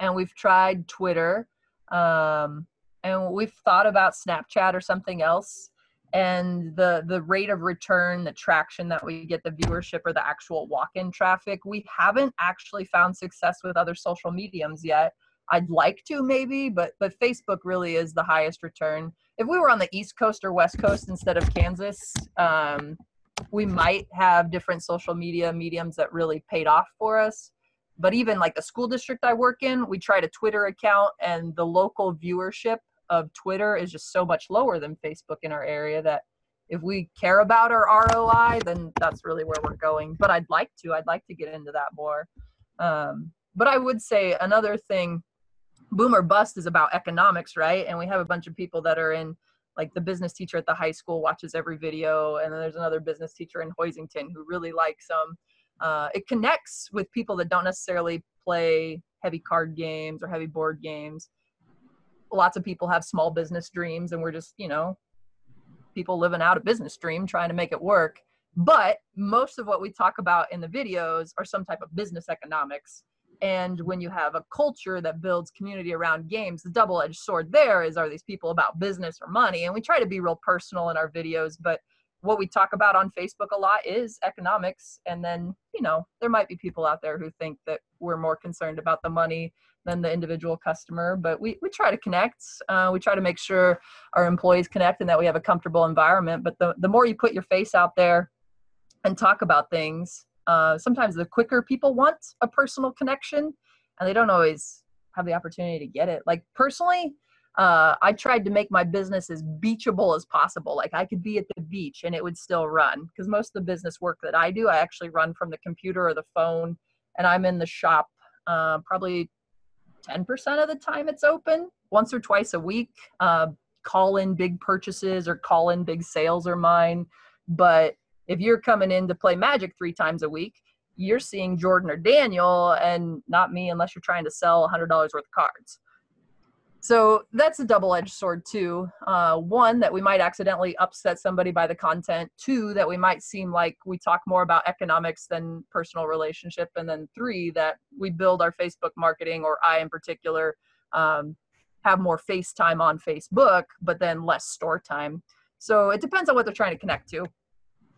S2: and we've tried Twitter. Um, and we've thought about Snapchat or something else and the the rate of return the traction that we get the viewership or the actual walk-in traffic we haven't actually found success with other social mediums yet. I'd like to maybe but but facebook really is the highest return. If we were on the east coast or west coast instead of kansas um, we might have different social media mediums that really paid off for us but even like the school district i work in we tried a twitter account and the local viewership of Twitter is just so much lower than Facebook in our area that if we care about our ROI, then that's really where we're going. But I'd like to, I'd like to get into that more. Um, but I would say another thing, boom or bust is about economics, right? And we have a bunch of people that are in like the business teacher at the high school watches every video and then there's another business teacher in hoisington who really likes them uh, it connects with people that don't necessarily play heavy card games or heavy board games. Lots of people have small business dreams and we're just you know people living out a business dream trying to make it work. But most of what we talk about in the videos are some type of business economics. And when you have a culture that builds community around games the double-edged sword there is are these people about business or money? And we try to be real personal in our videos but what we talk about on facebook a lot is economics and then you know there might be people out there who think that we're more concerned about the money than the individual customer. But we, we try to connect. Uh, we try to make sure our employees connect and that we have a comfortable environment. But the, the more you put your face out there and talk about things, uh, sometimes the quicker people want a personal connection and they don't always have the opportunity to get it. Like personally, uh, I tried to make my business as beachable as possible. Like I could be at the beach and it would still run because most of the business work that I do, I actually run from the computer or the phone, and I'm in the shop uh, probably 10% of the time it's open once or twice a week. Uh, call in big purchases or call in big sales are mine. But if you're coming in to play Magic three times a week, you're seeing Jordan or Daniel and not me unless you're trying to sell $100 worth of cards. So that's a double edged sword, too. Uh, one, that we might accidentally upset somebody by the content. Two, that we might seem like we talk more about economics than personal relationship. And then three, that we build our Facebook marketing, or I in particular, um, have more face time on Facebook, but then less store time. So it depends on what they're trying to connect to.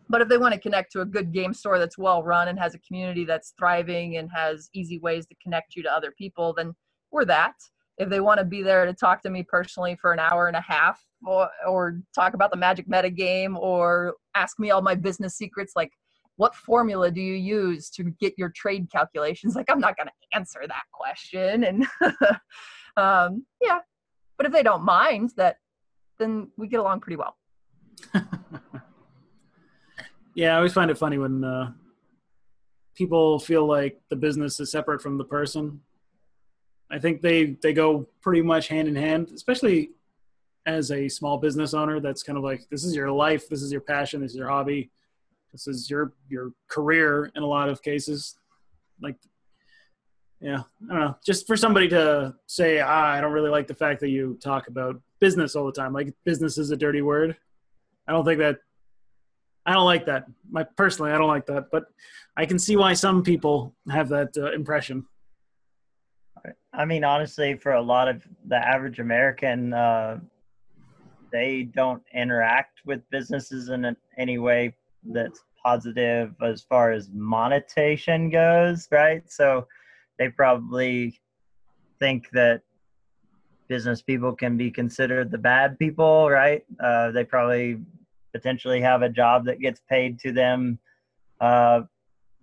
S2: But if they want to connect to a good game store that's well run and has a community that's thriving and has easy ways to connect you to other people, then we're that if they want to be there to talk to me personally for an hour and a half or, or talk about the magic meta game or ask me all my business secrets like what formula do you use to get your trade calculations? (laughs) Like i'm not going to answer that question and (laughs) um, yeah. But if they don't mind that then we get along pretty well. (laughs)
S1: Yeah i always find it funny when uh, people feel like the business is separate from the person I think they they go pretty much hand in hand, especially as a small business owner. That's kind of like this is your life, this is your passion, this is your hobby, this is your your career in a lot of cases. Like, yeah, I don't know. Just for somebody to say, ah, I don't really like the fact that you talk about business all the time. Like business is a dirty word. I don't think that. I don't like that. My personally, I don't like that, but I can see why some people have that uh, impression.
S3: I mean, honestly, for a lot of the average American, uh, they don't interact with businesses in any way that's positive as far as monetization goes, right? So they probably think that business people can be considered the bad people, right? Uh, they probably potentially have a job that gets paid to them uh,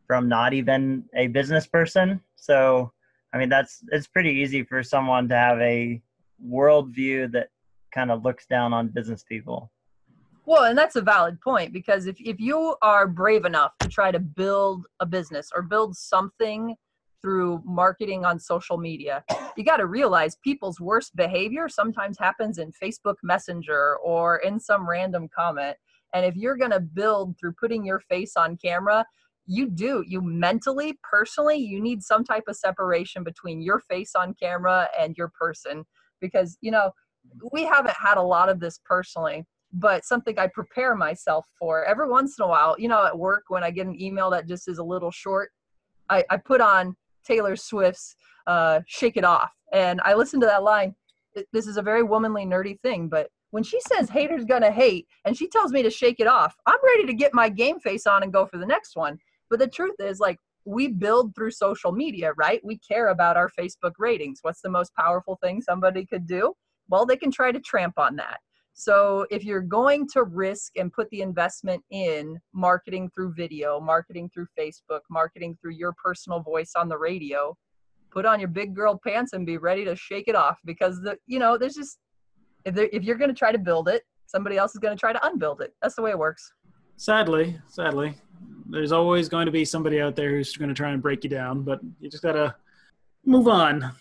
S3: from not even a business person. So I mean, that's it's pretty easy for someone to have a worldview that kind of looks down on business people.
S2: Well, and that's a valid point because if, if you are brave enough to try to build a business or build something through marketing on social media, you got to realize people's worst behavior sometimes happens in Facebook Messenger or in some random comment. And if you're going to build through putting your face on camera, you do you mentally personally you need some type of separation between your face on camera and your person because you know we haven't had a lot of this personally but something i prepare myself for every once in a while you know at work when i get an email that just is a little short i, I put on taylor swift's uh, shake it off and i listen to that line this is a very womanly nerdy thing, but when she says haters gonna hate and she tells me to shake it off, I'm ready to get my game face on and go for the next one. But the truth is, like, we build through social media, right? We care about our Facebook ratings. What's the most powerful thing somebody could do? Well, they can try to tramp on that. So if you're going to risk and put the investment in marketing through video, marketing through Facebook, marketing through your personal voice on the radio, put on your big girl pants and be ready to shake it off because the you know there's just if if you're going to try to build it, somebody else is going to try to unbuild it. That's the way it works.
S1: Sadly, sadly, there's always going to be somebody out there who's going to try and break you down, but you just got to move on.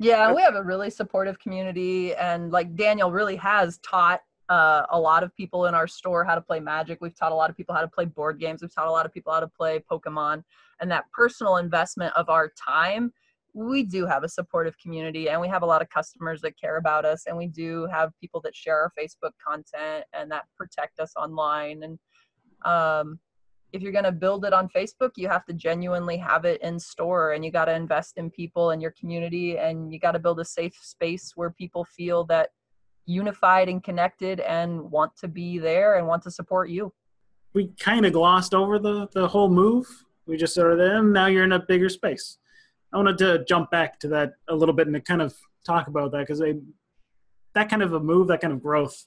S2: Yeah, we have a really supportive community, and like Daniel really has taught uh, a lot of people in our store how to play Magic. We've taught a lot of people how to play board games. We've taught a lot of people how to play Pokemon, and that personal investment of our time. We do have a supportive community, and we have a lot of customers that care about us, and we do have people that share our Facebook content and that protect us online. And um, if you're going to build it on Facebook, you have to genuinely have it in store and you got to invest in people and your community and you got to build a safe space where people feel that unified and connected and want to be there and want to support you.
S1: We kind of glossed over the, the whole move. We just sort of then now you're in a bigger space. I wanted to jump back to that a little bit and to kind of talk about that because that kind of a move, that kind of growth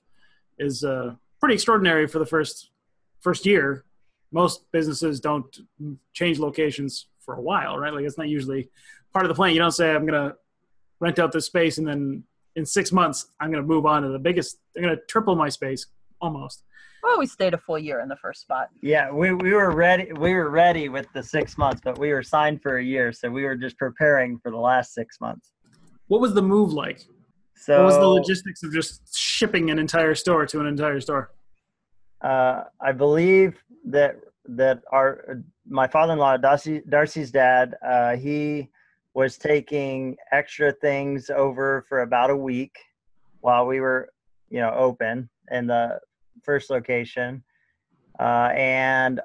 S1: is uh, pretty extraordinary for the first first year most businesses don't change locations for a while, right? Like it's not usually part of the plan. You don't say I'm going to rent out this space and then in six months I'm going to move on to the biggest. I'm going to triple my space almost.
S2: Well, we stayed a full year in the first spot.
S3: Yeah, we, we were ready. We were ready with the six months, but we were signed for a year, so we were just preparing for the last six months.
S1: What was the move like? So, what was the logistics of just shipping an entire store to an entire store?
S3: Uh, I believe that that our my father-in-law Darcy Darcy's dad uh, he was taking extra things over for about a week while we were you know open in the first location. Uh, and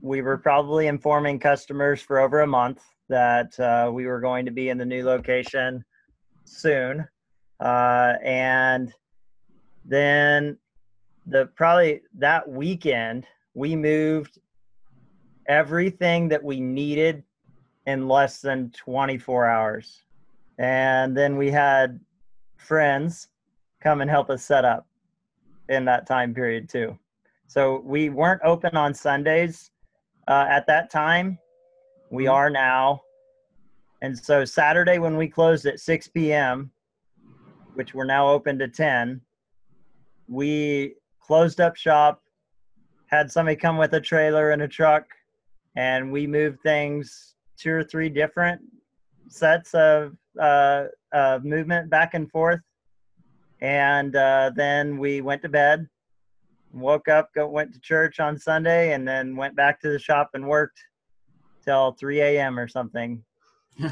S3: we were probably informing customers for over a month that uh, we were going to be in the new location soon. Uh, and then the probably that weekend we moved everything that we needed in less than 24 hours. And then we had friends come and help us set up in that time period too. So we weren't open on Sundays uh, at that time. We mm-hmm. are now. And so Saturday when we closed at 6 p.m., which we're now open to 10, we closed up shop, had somebody come with a trailer and a truck, and we moved things two or three different sets of uh, uh, movement back and forth. And uh, then we went to bed, woke up, go, went to church on Sunday, and then went back to the shop and worked till 3 a.m. or something. (laughs)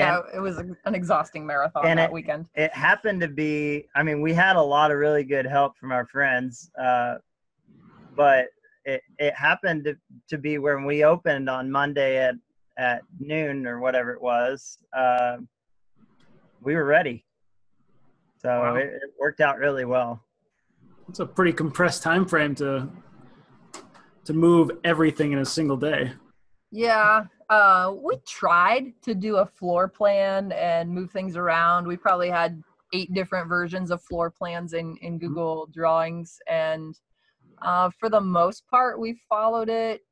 S2: yeah, it was an exhausting marathon that
S3: it,
S2: weekend.
S3: It happened to be, I mean, we had a lot of really good help from our friends, uh, but it, it happened to, to be when we opened on Monday at, at noon or whatever it was, uh, we were ready. So wow. it, it worked out really well.
S1: It's a pretty compressed time frame to to move everything in a single day.
S2: Yeah, uh, we tried to do a floor plan and move things around. We probably had eight different versions of floor plans in, in mm-hmm. Google Drawings. And uh, for the most part, we followed it.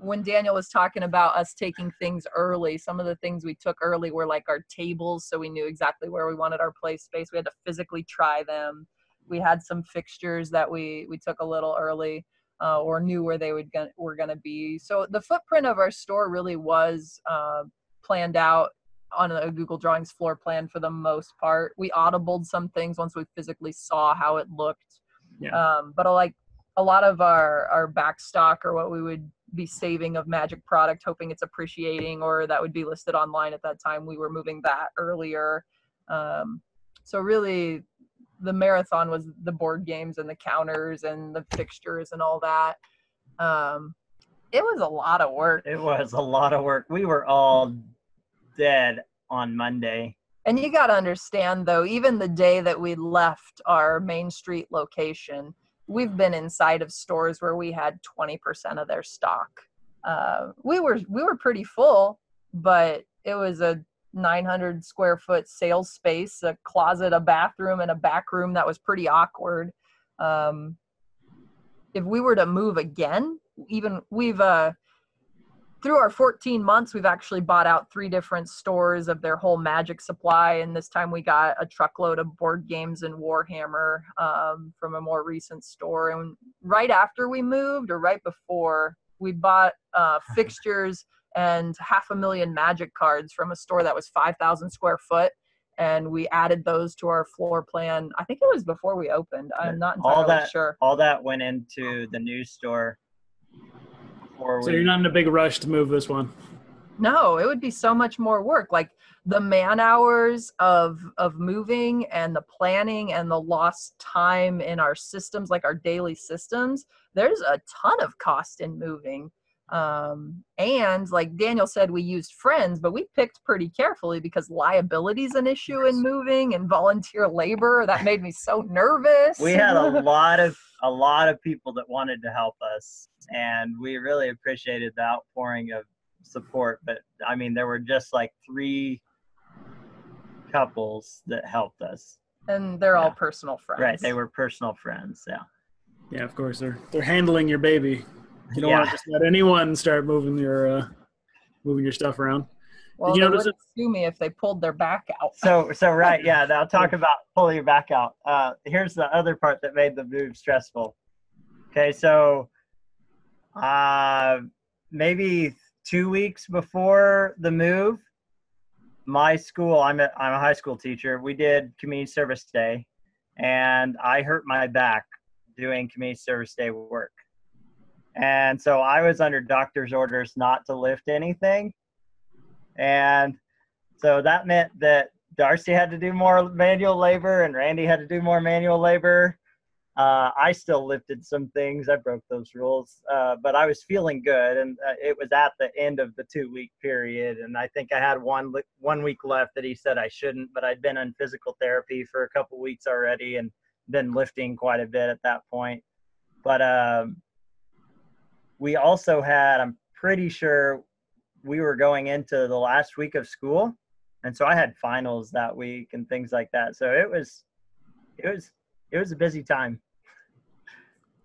S2: When Daniel was talking about us taking things early, some of the things we took early were like our tables, so we knew exactly where we wanted our play space. We had to physically try them. We had some fixtures that we we took a little early uh, or knew where they would get, were going to be. So the footprint of our store really was uh, planned out on a Google Drawings floor plan for the most part. We audibled some things once we physically saw how it looked. Yeah. Um, but like a lot of our our back stock or what we would be saving of magic product hoping it's appreciating or that would be listed online at that time we were moving that earlier um, so really the marathon was the board games and the counters and the fixtures and all that. Um, it was a lot of work.
S3: It was a lot of work. We were all dead on Monday.
S2: And you got to understand, though, even the day that we left our Main Street location, we've been inside of stores where we had 20% of their stock. Uh, we were we were pretty full, but it was a 900 square foot sales space, a closet, a bathroom, and a back room that was pretty awkward. Um, if we were to move again, even we've uh, through our 14 months, we've actually bought out three different stores of their whole magic supply. And this time we got a truckload of board games and Warhammer um, from a more recent store. And right after we moved, or right before, we bought uh, (laughs) fixtures and half a million magic cards from a store that was 5,000 square foot. And we added those to our floor plan. I think it was before we opened. I'm not entirely
S3: all that,
S2: sure.
S3: All that went into the new store
S1: so we, you're not in a big rush to move this one.
S2: No, it would be so much more work. Like the man hours of of moving and the planning and the lost time in our systems, like our daily systems. There's a ton of cost in moving. Um, and like Daniel said, we used friends, but we picked pretty carefully because liability is an issue in moving and volunteer labor. That made me so nervous.
S3: We had a (laughs) lot of a lot of people that wanted to help us, and we really appreciated the outpouring of support. But I mean, there were just like three couples that helped us,
S2: and they're yeah. all personal friends.
S3: Right, they were personal friends. Yeah.
S1: Yeah, of course they're they're handling your baby. You don't yeah. want to just let anyone start moving your uh, moving your stuff around.
S2: Well, you they would sue me if they pulled their back out.
S3: So, so (laughs) right, yeah. Now talk about pulling your back out. Uh, here's the other part that made the move stressful. Okay, so uh, maybe two weeks before the move, my school. I'm a I'm a high school teacher. We did community service day, and I hurt my back doing community service day work. And so I was under doctor's orders not to lift anything. And so that meant that Darcy had to do more manual labor and Randy had to do more manual labor. Uh, I still lifted some things. I broke those rules, uh, but I was feeling good, and uh, it was at the end of the two-week period, and I think I had one one week left that he said I shouldn't, but I'd been in physical therapy for a couple weeks already and been lifting quite a bit at that point. But um, we also had, I'm pretty sure we were going into the last week of school. And so I had finals that week and things like that. So it was, it was, it was a busy time.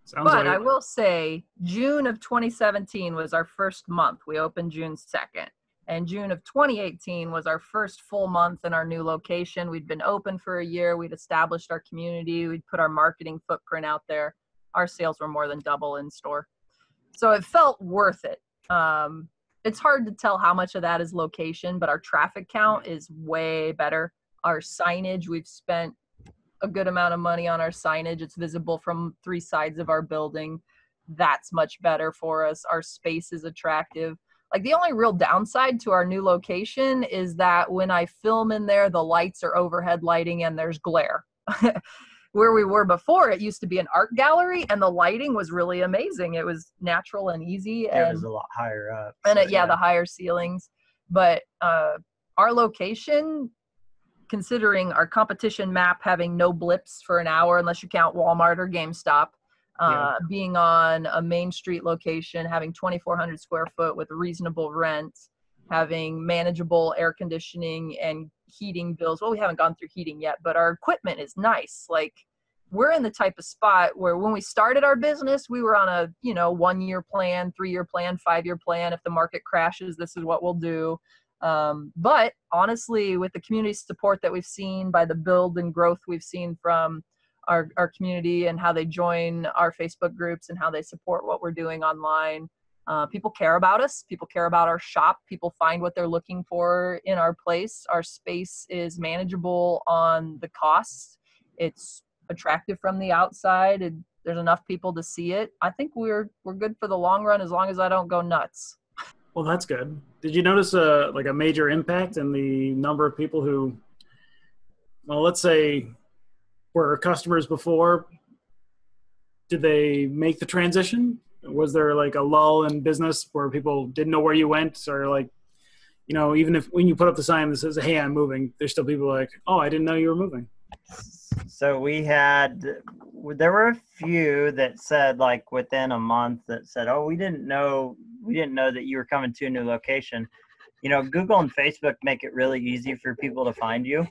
S2: Sounds but like I will say June of 2017 was our first month. We opened June 2nd. And June of 2018 was our first full month in our new location. We'd been open for a year. We'd established our community. We'd put our marketing footprint out there. Our sales were more than double in store so it felt worth it. Um, it's hard to tell how much of that is location but our traffic count is way better. Our signage we've spent a good amount of money on our signage. It's visible from three sides of our building. That's much better for us. Our space is attractive. Like the only real downside to our new location is that when i film in there the lights are overhead lighting and there's glare (laughs) where we were before it used to be an art gallery and the lighting was really amazing. It was natural and easy and
S3: it was a lot higher up
S2: and it, yeah, yeah, the higher ceilings. But uh, our location considering our competition map having no blips for an hour unless you count walmart or gamestop uh, yeah. being on a main street location having 2400 square foot with reasonable rent having manageable air conditioning and heating bills. Well, we haven't gone through heating yet, but our equipment is nice. Like we're in the type of spot where when we started our business, we were on a, you know, one year plan, three year plan, five year plan. If the market crashes, this is what we'll do. Um, but honestly, with the community support that we've seen by the build and growth we've seen from our, our community and how they join our Facebook groups and how they support what we're doing online, uh, people care about us. People care about our shop. People find what they're looking for in our place. Our space is manageable on the costs. It's attractive from the outside. It, there's enough people to see it. I think we're we're good for the long run as long as I don't go nuts.
S1: Well, that's good. Did you notice a like a major impact in the number of people who, well, let's say, were customers before? Did they make the transition? Was there like a lull in business where people didn't know where you went or like you know, even if when you put up the sign that says, "Hey, I'm moving," there's still people like, "Oh, I didn't know you were moving."
S3: So we had there were a few that said like within a month that said, "Oh, we didn't know we didn't know that you were coming to a new location." You know, Google and Facebook make it really easy for people to find you,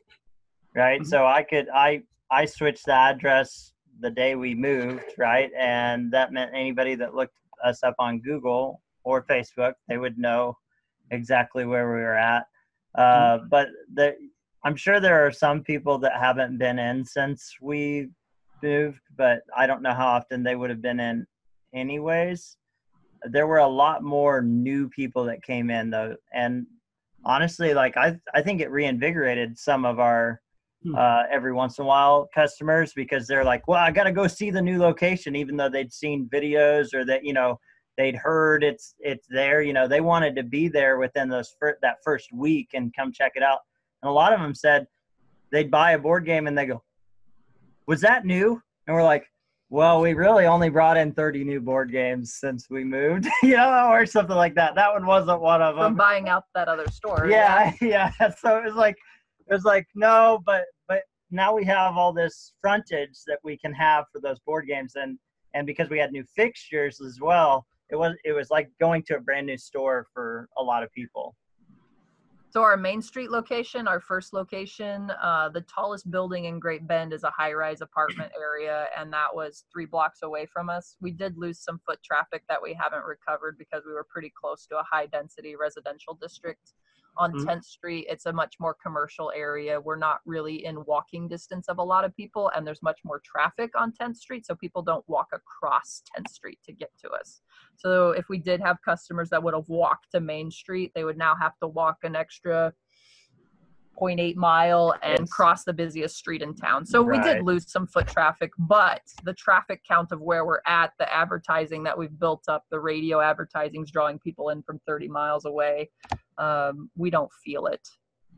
S3: right? Mm-hmm. So I could I I switched the address the day we moved, right? And that meant anybody that looked us up on Google or Facebook, they would know exactly where we were at. Uh, mm-hmm. But the, I'm sure there are some people that haven't been in since we moved, but I don't know how often they would have been in anyways. There were a lot more new people that came in though, and honestly, like I, I think it reinvigorated some of our. Uh, every once in a while customers because they're like, well, I got to go see the new location, even though they'd seen videos or that you know they'd heard it's it's there. You know, they wanted to be there within those fir- that first week and come check it out. And a lot of them said they'd buy a board game and they go, "Was that new?" And we're like, "Well, we really only brought in 30 new board games since we moved, (laughs) you know, or something like that." That one wasn't one of them.
S2: From buying out that other store.
S3: Yeah, yeah. (laughs) yeah. So it was like, it was like, no, but but now we have all this frontage that we can have for those board games, and and because we had new fixtures as well, it was it was like going to a brand new store for a lot of people.
S2: So our Main Street location, our first location, uh, the tallest building in Great Bend is a high-rise apartment (clears throat) area, and that was three blocks away from us. We did lose some foot traffic that we haven't recovered because we were pretty close to a high-density residential district on mm-hmm. 10th Street. It's a much more commercial area. We're not really in walking distance of a lot of people, and there's much more traffic on 10th Street, so people don't walk across 10th Street to get to us. So if we did have customers that would have walked to Main Street, they would now have to walk an extra 0.8 mile and yes. cross the busiest street in town. So right. we did lose some foot traffic, but the traffic count of where we're at, the advertising that we've built up, the radio advertising is drawing people in from 30 miles away. Um, we don't feel it.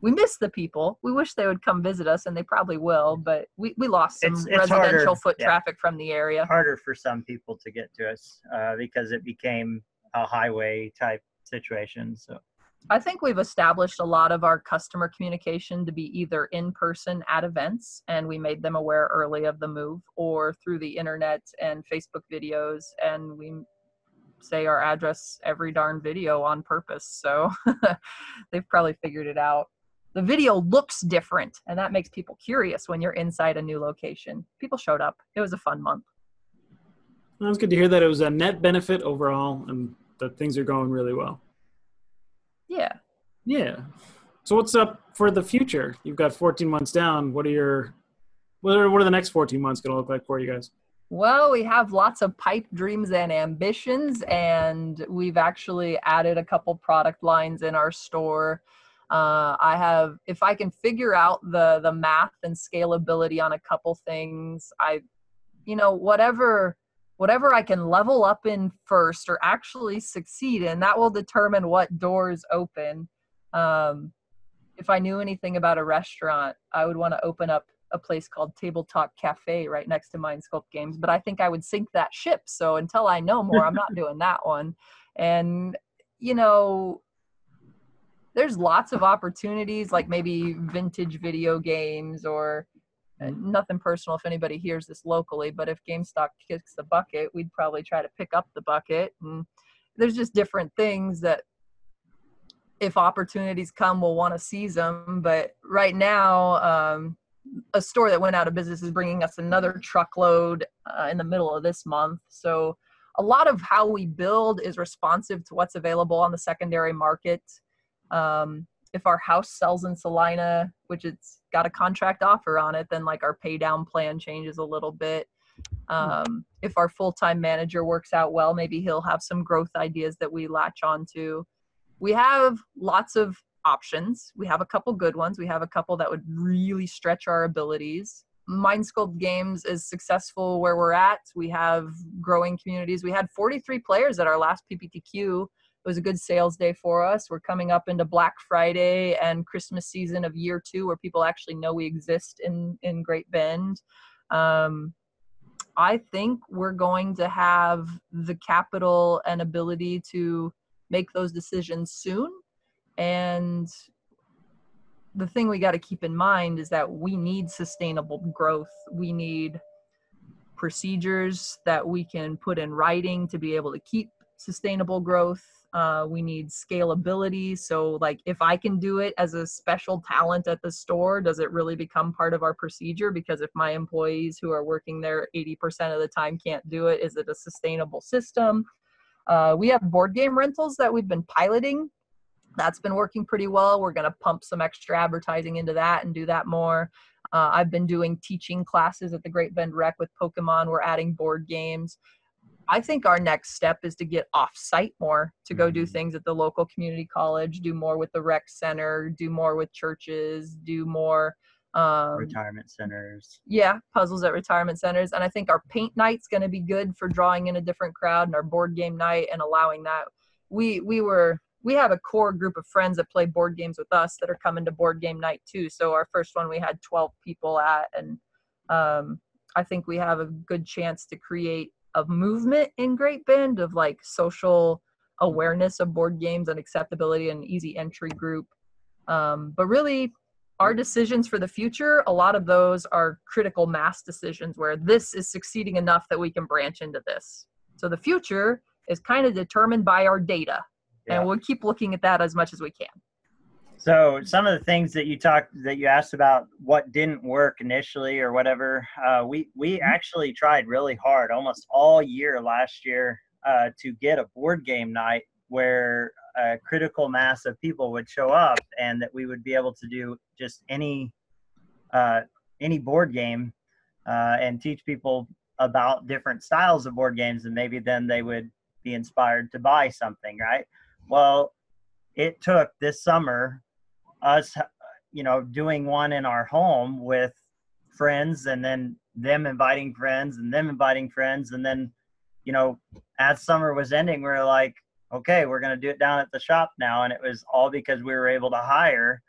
S2: We miss the people. We wish they would come visit us, and they probably will. But we, we lost some it's, it's residential harder, foot yeah. traffic from the area.
S3: Harder for some people to get to us uh, because it became a highway type situation. So
S2: I think we've established a lot of our customer communication to be either in person at events and we made them aware early of the move or through the internet and Facebook videos and we say our address every darn video on purpose. So (laughs) they've probably figured it out. The video looks different and that makes people curious when you're inside a new location. People showed up. It was a fun month.
S1: Well, it's good to hear that it was a net benefit overall and that things are going really well.
S2: Yeah.
S1: Yeah. So what's up for the future? You've got 14 months down. What are your what are what are the next 14 months going to look like for you guys?
S2: Well, we have lots of pipe dreams and ambitions, and we've actually added a couple product lines in our store. Uh, I have, if I can figure out the the math and scalability on a couple things, I, you know, whatever whatever I can level up in first or actually succeed in, that will determine what doors open. Um, if I knew anything about a restaurant, I would want to open up a place called Table Talk Cafe right next to Mind Sculpt Games, but I think I would sink that ship. So until I know more, I'm not (laughs) doing that one. And, you know, there's lots of opportunities like maybe vintage video games or nothing personal if anybody hears this locally, but if GameStop kicks the bucket, we'd probably try to pick up the bucket. And there's just different things that if opportunities come, we'll want to seize them. But right now, um, a store that went out of business is bringing us another truckload uh, in the middle of this month. So a lot of how we build is responsive to what's available on the secondary market. Um, if our house sells in Salina, which it's got a contract offer on it, then like our pay down plan changes a little bit. Um, if our full time manager works out well, maybe he'll have some growth ideas that we latch onto. We have lots of options. We have a couple good ones. We have a couple that would really stretch our abilities. Mind Sculpt Games is successful where we're at. We have growing communities. We had 43 players at our last PPTQ it was a good sales day for us. We're coming up into Black Friday and Christmas season of year two, where people actually know we exist in in Great Bend. Um, I think we're going to have the capital and ability to make those decisions soon. And the thing we got to keep in mind is that we need sustainable growth. We need procedures that we can put in writing to be able to keep sustainable growth. Uh, we need scalability. So, like, if I can do it as a special talent at the store, does it really become part of our procedure? Because if my employees who are working there 80% of the time can't do it, is it a sustainable system? Uh, we have board game rentals that we've been piloting that's been working pretty well. We're going to pump some extra advertising into that and do that more. Uh, I've been doing teaching classes at the Great Bend Rec with Pokemon. We're adding board games. I think our next step is to get off site more, to go do mm-hmm. things at the local community college, do more with the rec center, do more with churches, do more
S3: um, retirement centers.
S2: Yeah, puzzles at retirement centers. And I think our paint night's going to be good for drawing in a different crowd and our board game night and allowing that. We we were we have a core group of friends that play board games with us that are coming to board game night too. So our first one we had 12 people at, and um, I think we have a good chance to create a movement in Great Bend of like social awareness of board games and acceptability and easy entry group. Um, but really, our decisions for the future, a lot of those are critical mass decisions where this is succeeding enough that we can branch into this. So the future is kind of determined by our data yeah. and we'll keep looking at that as much as we can.
S3: So some of the things that you talked that you asked about what didn't work initially or whatever, uh, we we mm-hmm. actually tried really hard almost all year last year uh, to get a board game night where a critical mass of people would show up and that we would be able to do just any uh, any board game uh, and teach people about different styles of board games and maybe then they would be inspired to buy something right well, it took this summer us, you know, doing one in our home with friends and then them inviting friends and them inviting friends. And then, you know, as summer was ending, we were like, okay, we're going to do it down at the shop now. And it was all because we were able to hire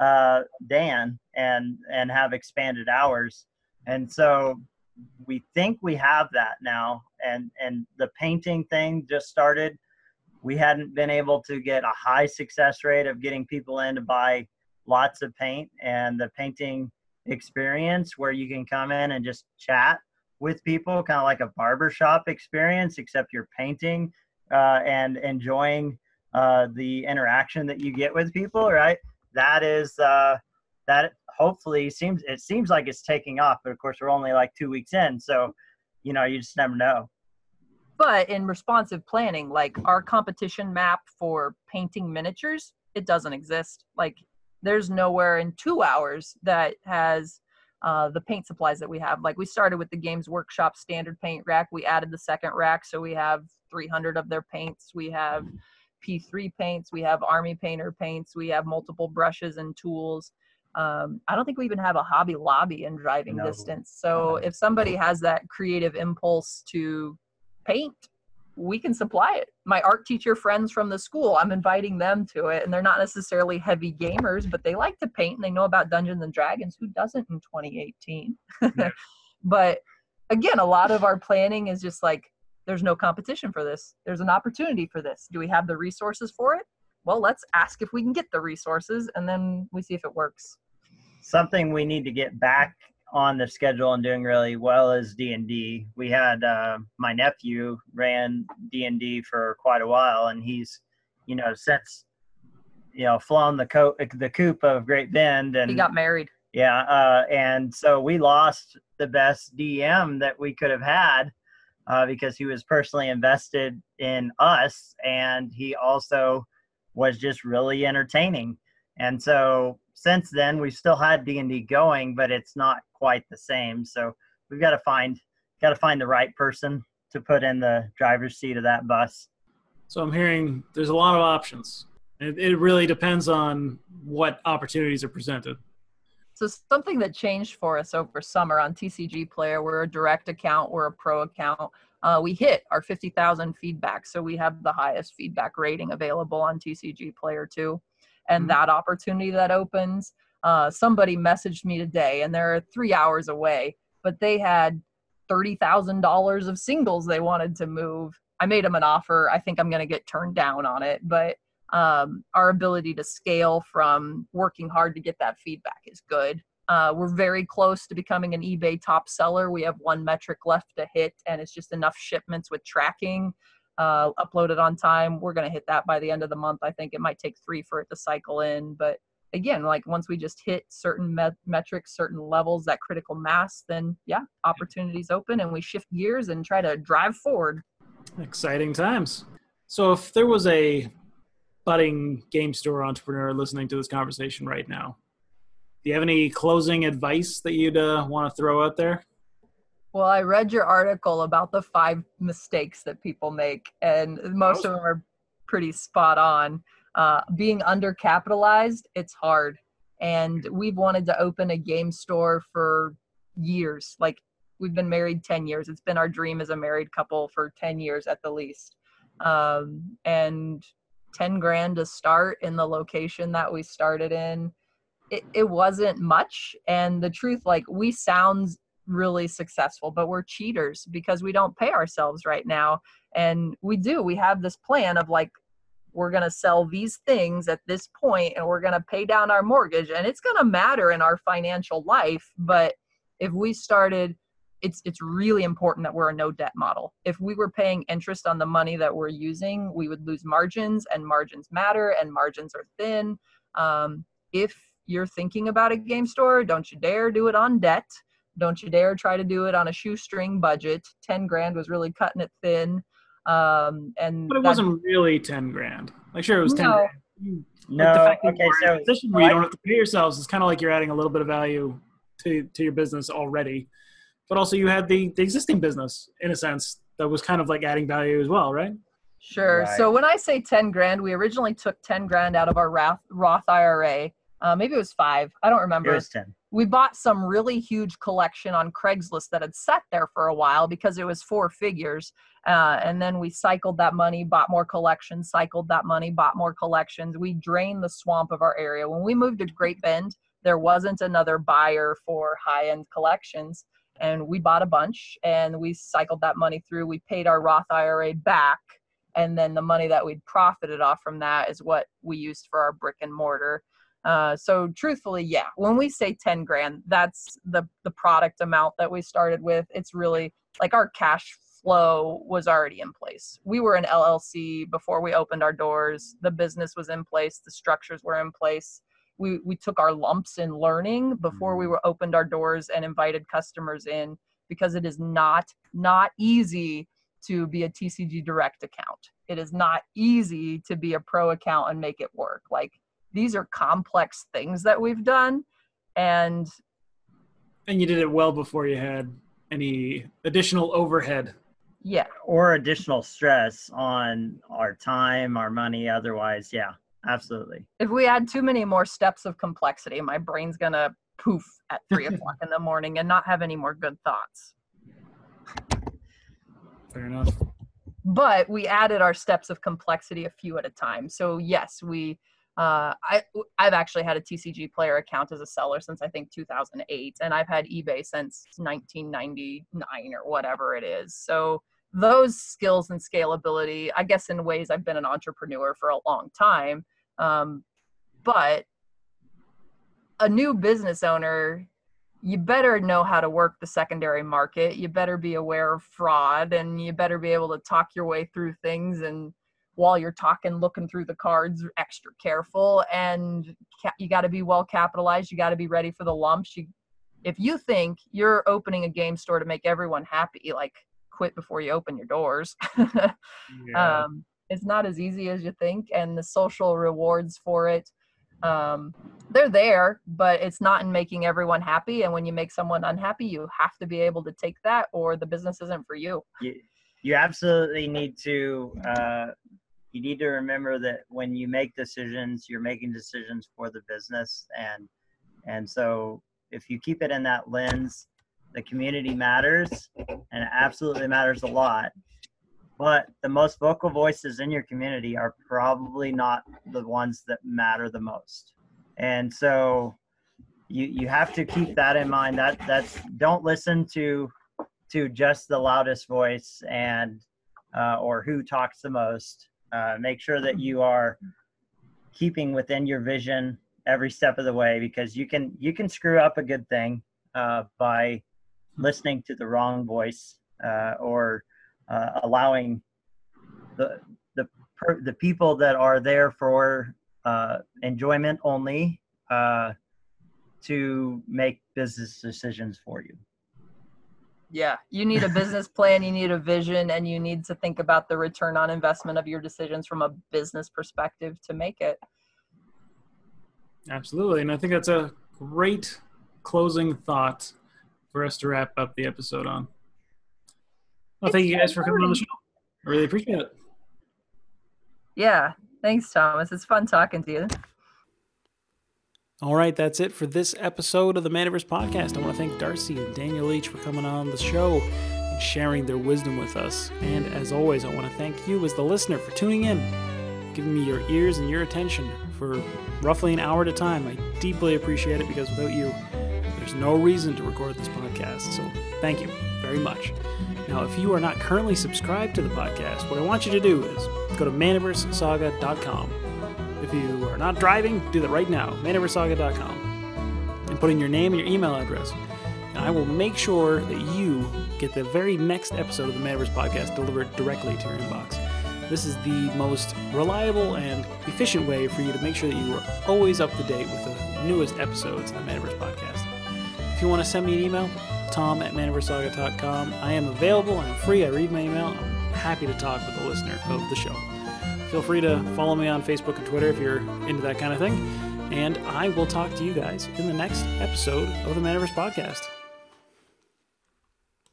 S3: uh, Dan and, and have expanded hours. And so we think we have that now. And, and the painting thing just started we hadn't been able to get a high success rate of getting people in to buy lots of paint and the painting experience where you can come in and just chat with people kind of like a barbershop experience except you're painting uh, and enjoying uh, the interaction that you get with people right? That is uh, that hopefully seems it seems like it's taking off but of course we're only like two weeks in so you know you just never know
S2: but in responsive planning like our competition map for painting miniatures it doesn't exist. Like there's nowhere in two hours that has uh, the paint supplies that we have. Like we started with the games workshop standard paint rack. We added the second rack so we have 300 of their paints. We have p3 paints. We have army painter paints. We have multiple brushes and tools. Um, I don't think we even have a Hobby Lobby in driving no. distance. So if somebody has that creative impulse to paint we can supply it. My art teacher friends from the school, I'm inviting them to it, and they're not necessarily heavy gamers, but they like to paint and they know about Dungeons and Dragons. Who doesn't in 2018? (laughs) but again, a lot of our planning is just like, there's no competition for this. There's an opportunity for this. Do we have the resources for it? Well, let's ask if we can get the resources, and then we see if it works.
S3: Something we need to get back on the schedule and doing really well is D and D. We had uh, my nephew ran D and D for quite a while, and he's, you know, since, you know, flown the coat the coop of Great Bend, and
S2: he got married.
S3: Yeah, uh, and so we lost the best DM that we could have had uh, because he was personally invested in us, and he also was just really entertaining. And so since then, we've still had D and D going, but it's not quite the same. So we've got to find got to find the right person to put in the driver's seat of that bus.
S1: So I'm hearing there's a lot of options. It, it really depends on what opportunities are presented.
S2: So something that changed for us over summer on TCG Player, we're a direct account, we're a pro account. Uh, we hit our 50,000 feedback, so we have the highest feedback rating available on TCG Player too. And mm-hmm. that opportunity that opens, uh, somebody messaged me today, and they're three hours away, but they had thirty thousand dollars of singles they wanted to move. I made them an offer. I think I'm going to get turned down on it, but um, our ability to scale from working hard to get that feedback is good. Uh, we're very close to becoming an eBay top seller. We have one metric left to hit, and it's just enough shipments with tracking uh, uploaded on time. We're going to hit that by the end of the month. I think it might take three for it to cycle in, but again, like once we just hit certain met- metrics, certain levels, that critical mass, then yeah, opportunities open, and we shift gears and try to drive forward.
S1: Exciting times. So, if there was a budding game store entrepreneur listening to this conversation right now, do you have any closing advice that you'd uh, want to throw out there?
S2: Well, I read your article about the five mistakes that people make, and most of them are pretty spot on. Uh, being undercapitalized, it's hard. And we've wanted to open a game store for years. Like, we've been married 10 years. It's been our dream as a married couple for 10 years at the least. Um, and 10 grand to start in the location that we started in it, it wasn't much and the truth like we sound really successful but we're cheaters because we don't pay ourselves right now and we do we have this plan of like we're going to sell these things at this point and we're going to pay down our mortgage and it's going to matter in our financial life but if we started it's it's really important that we're a no debt model. If we were paying interest on the money that we're using, we would lose margins, and margins matter, and margins are thin. Um, if you're thinking about a game store, don't you dare do it on debt. Don't you dare try to do it on a shoestring budget. Ten grand was really cutting it thin. Um, and
S1: but it wasn't really ten grand. Like sure, it was ten.
S3: No,
S1: grand.
S3: no. okay, so
S1: position where you don't have to pay yourselves is kind of like you're adding a little bit of value to to your business already but also you had the, the existing business in a sense that was kind of like adding value as well, right?
S2: Sure. Right. So when I say 10 grand, we originally took 10 grand out of our Roth, Roth IRA. Uh, maybe it was five. I don't remember.
S3: It was 10.
S2: We bought some really huge collection on Craigslist that had sat there for a while because it was four figures. Uh, and then we cycled that money, bought more collections, cycled that money, bought more collections. We drained the swamp of our area. When we moved to Great Bend, there wasn't another buyer for high end collections and we bought a bunch and we cycled that money through. We paid our Roth IRA back, and then the money that we'd profited off from that is what we used for our brick and mortar. Uh, so truthfully, yeah, when we say 10 grand, that's the the product amount that we started with. It's really like our cash flow was already in place. We were an LLC before we opened our doors. The business was in place, the structures were in place we we took our lumps in learning before we mm-hmm. were opened our doors and invited customers in because it is not not easy to be a TCG direct account. It is not easy to be a pro account and make it work. Like these are complex things that we've done and
S1: and you did it well before you had any additional overhead.
S2: Yeah.
S3: Or additional stress on our time, our money otherwise, yeah. Absolutely.
S2: If we add too many more steps of complexity, my brain's gonna poof at (laughs) three o'clock in the morning and not have any more good thoughts.
S1: Fair enough.
S2: But we added our steps of complexity a few at a time. So yes, we uh, I I've actually had a TCG player account as a seller since I think 2008, and I've had eBay since 1999 or whatever it is. So those skills and scalability, I guess in ways I've been an entrepreneur for a long time, um, but a new business owner, you better know how to work the secondary market. You better be aware of fraud and you better be able to talk your way through things. And while you're talking, looking through the cards, extra careful. And you got to be well capitalized. You got to be ready for the lumps. You, if you think you're opening a game store to make everyone happy, like quit before you open your doors. (laughs) yeah. um, it's not as easy as you think and the social rewards for it um, they're there but it's not in making everyone happy and when you make someone unhappy you have to be able to take that or the business isn't for you
S3: you, you absolutely need to uh, you need to remember that when you make decisions you're making decisions for the business. And and so if you keep it in that lens the community matters and it absolutely matters a lot. But the most vocal voices in your community are probably not the ones that matter the most. And so you you have to keep that in mind. That that's don't listen to to just the loudest voice and uh, or who talks the most uh, make sure that you are keeping within your vision every step of the way because you can you can screw up a good thing uh, by listening to the wrong voice uh, or uh, allowing the the per, the people that are there for uh, enjoyment only to make business decisions for you.
S2: Yeah, you need a business plan, you need a vision, and you need to think about the return on investment of your decisions from a business perspective to make it.
S1: Absolutely. And I think that's a great closing thought for us to wrap up the episode on. Well, thank you guys for coming on the show. I really appreciate it.
S2: Yeah. Thanks, Thomas. It's fun talking to you.
S1: All right, that's it for this episode of the Manaverse Podcast. I want to thank Darcy and Daniel Leech for coming on the show and sharing their wisdom with us. And as always, I want to thank you as the listener for tuning in, giving me your ears and your attention for roughly an hour at a time. I deeply appreciate it because without you, there's no reason to record this podcast. So thank you very much. Now, if you are not currently subscribed to the podcast, what I want you to do is go to manaversesaga.com if you are not driving, do that right now, manaversesaga.com, and put in your name and your email address. And I will make sure that you get the very next episode of the Manaverse podcast delivered directly to your inbox. This is the most reliable and efficient way for you to make sure that you are always up to date with the newest episodes of the Manaverse podcast. If you want to send me an email, tom at manaversesaga.com. I am available, I'm free, I read my email. I'm happy to talk with the listener of the show. Feel free to follow me on Facebook and Twitter if you're into that kind of thing. And I will talk to you guys in the next episode of the Manaverse Podcast.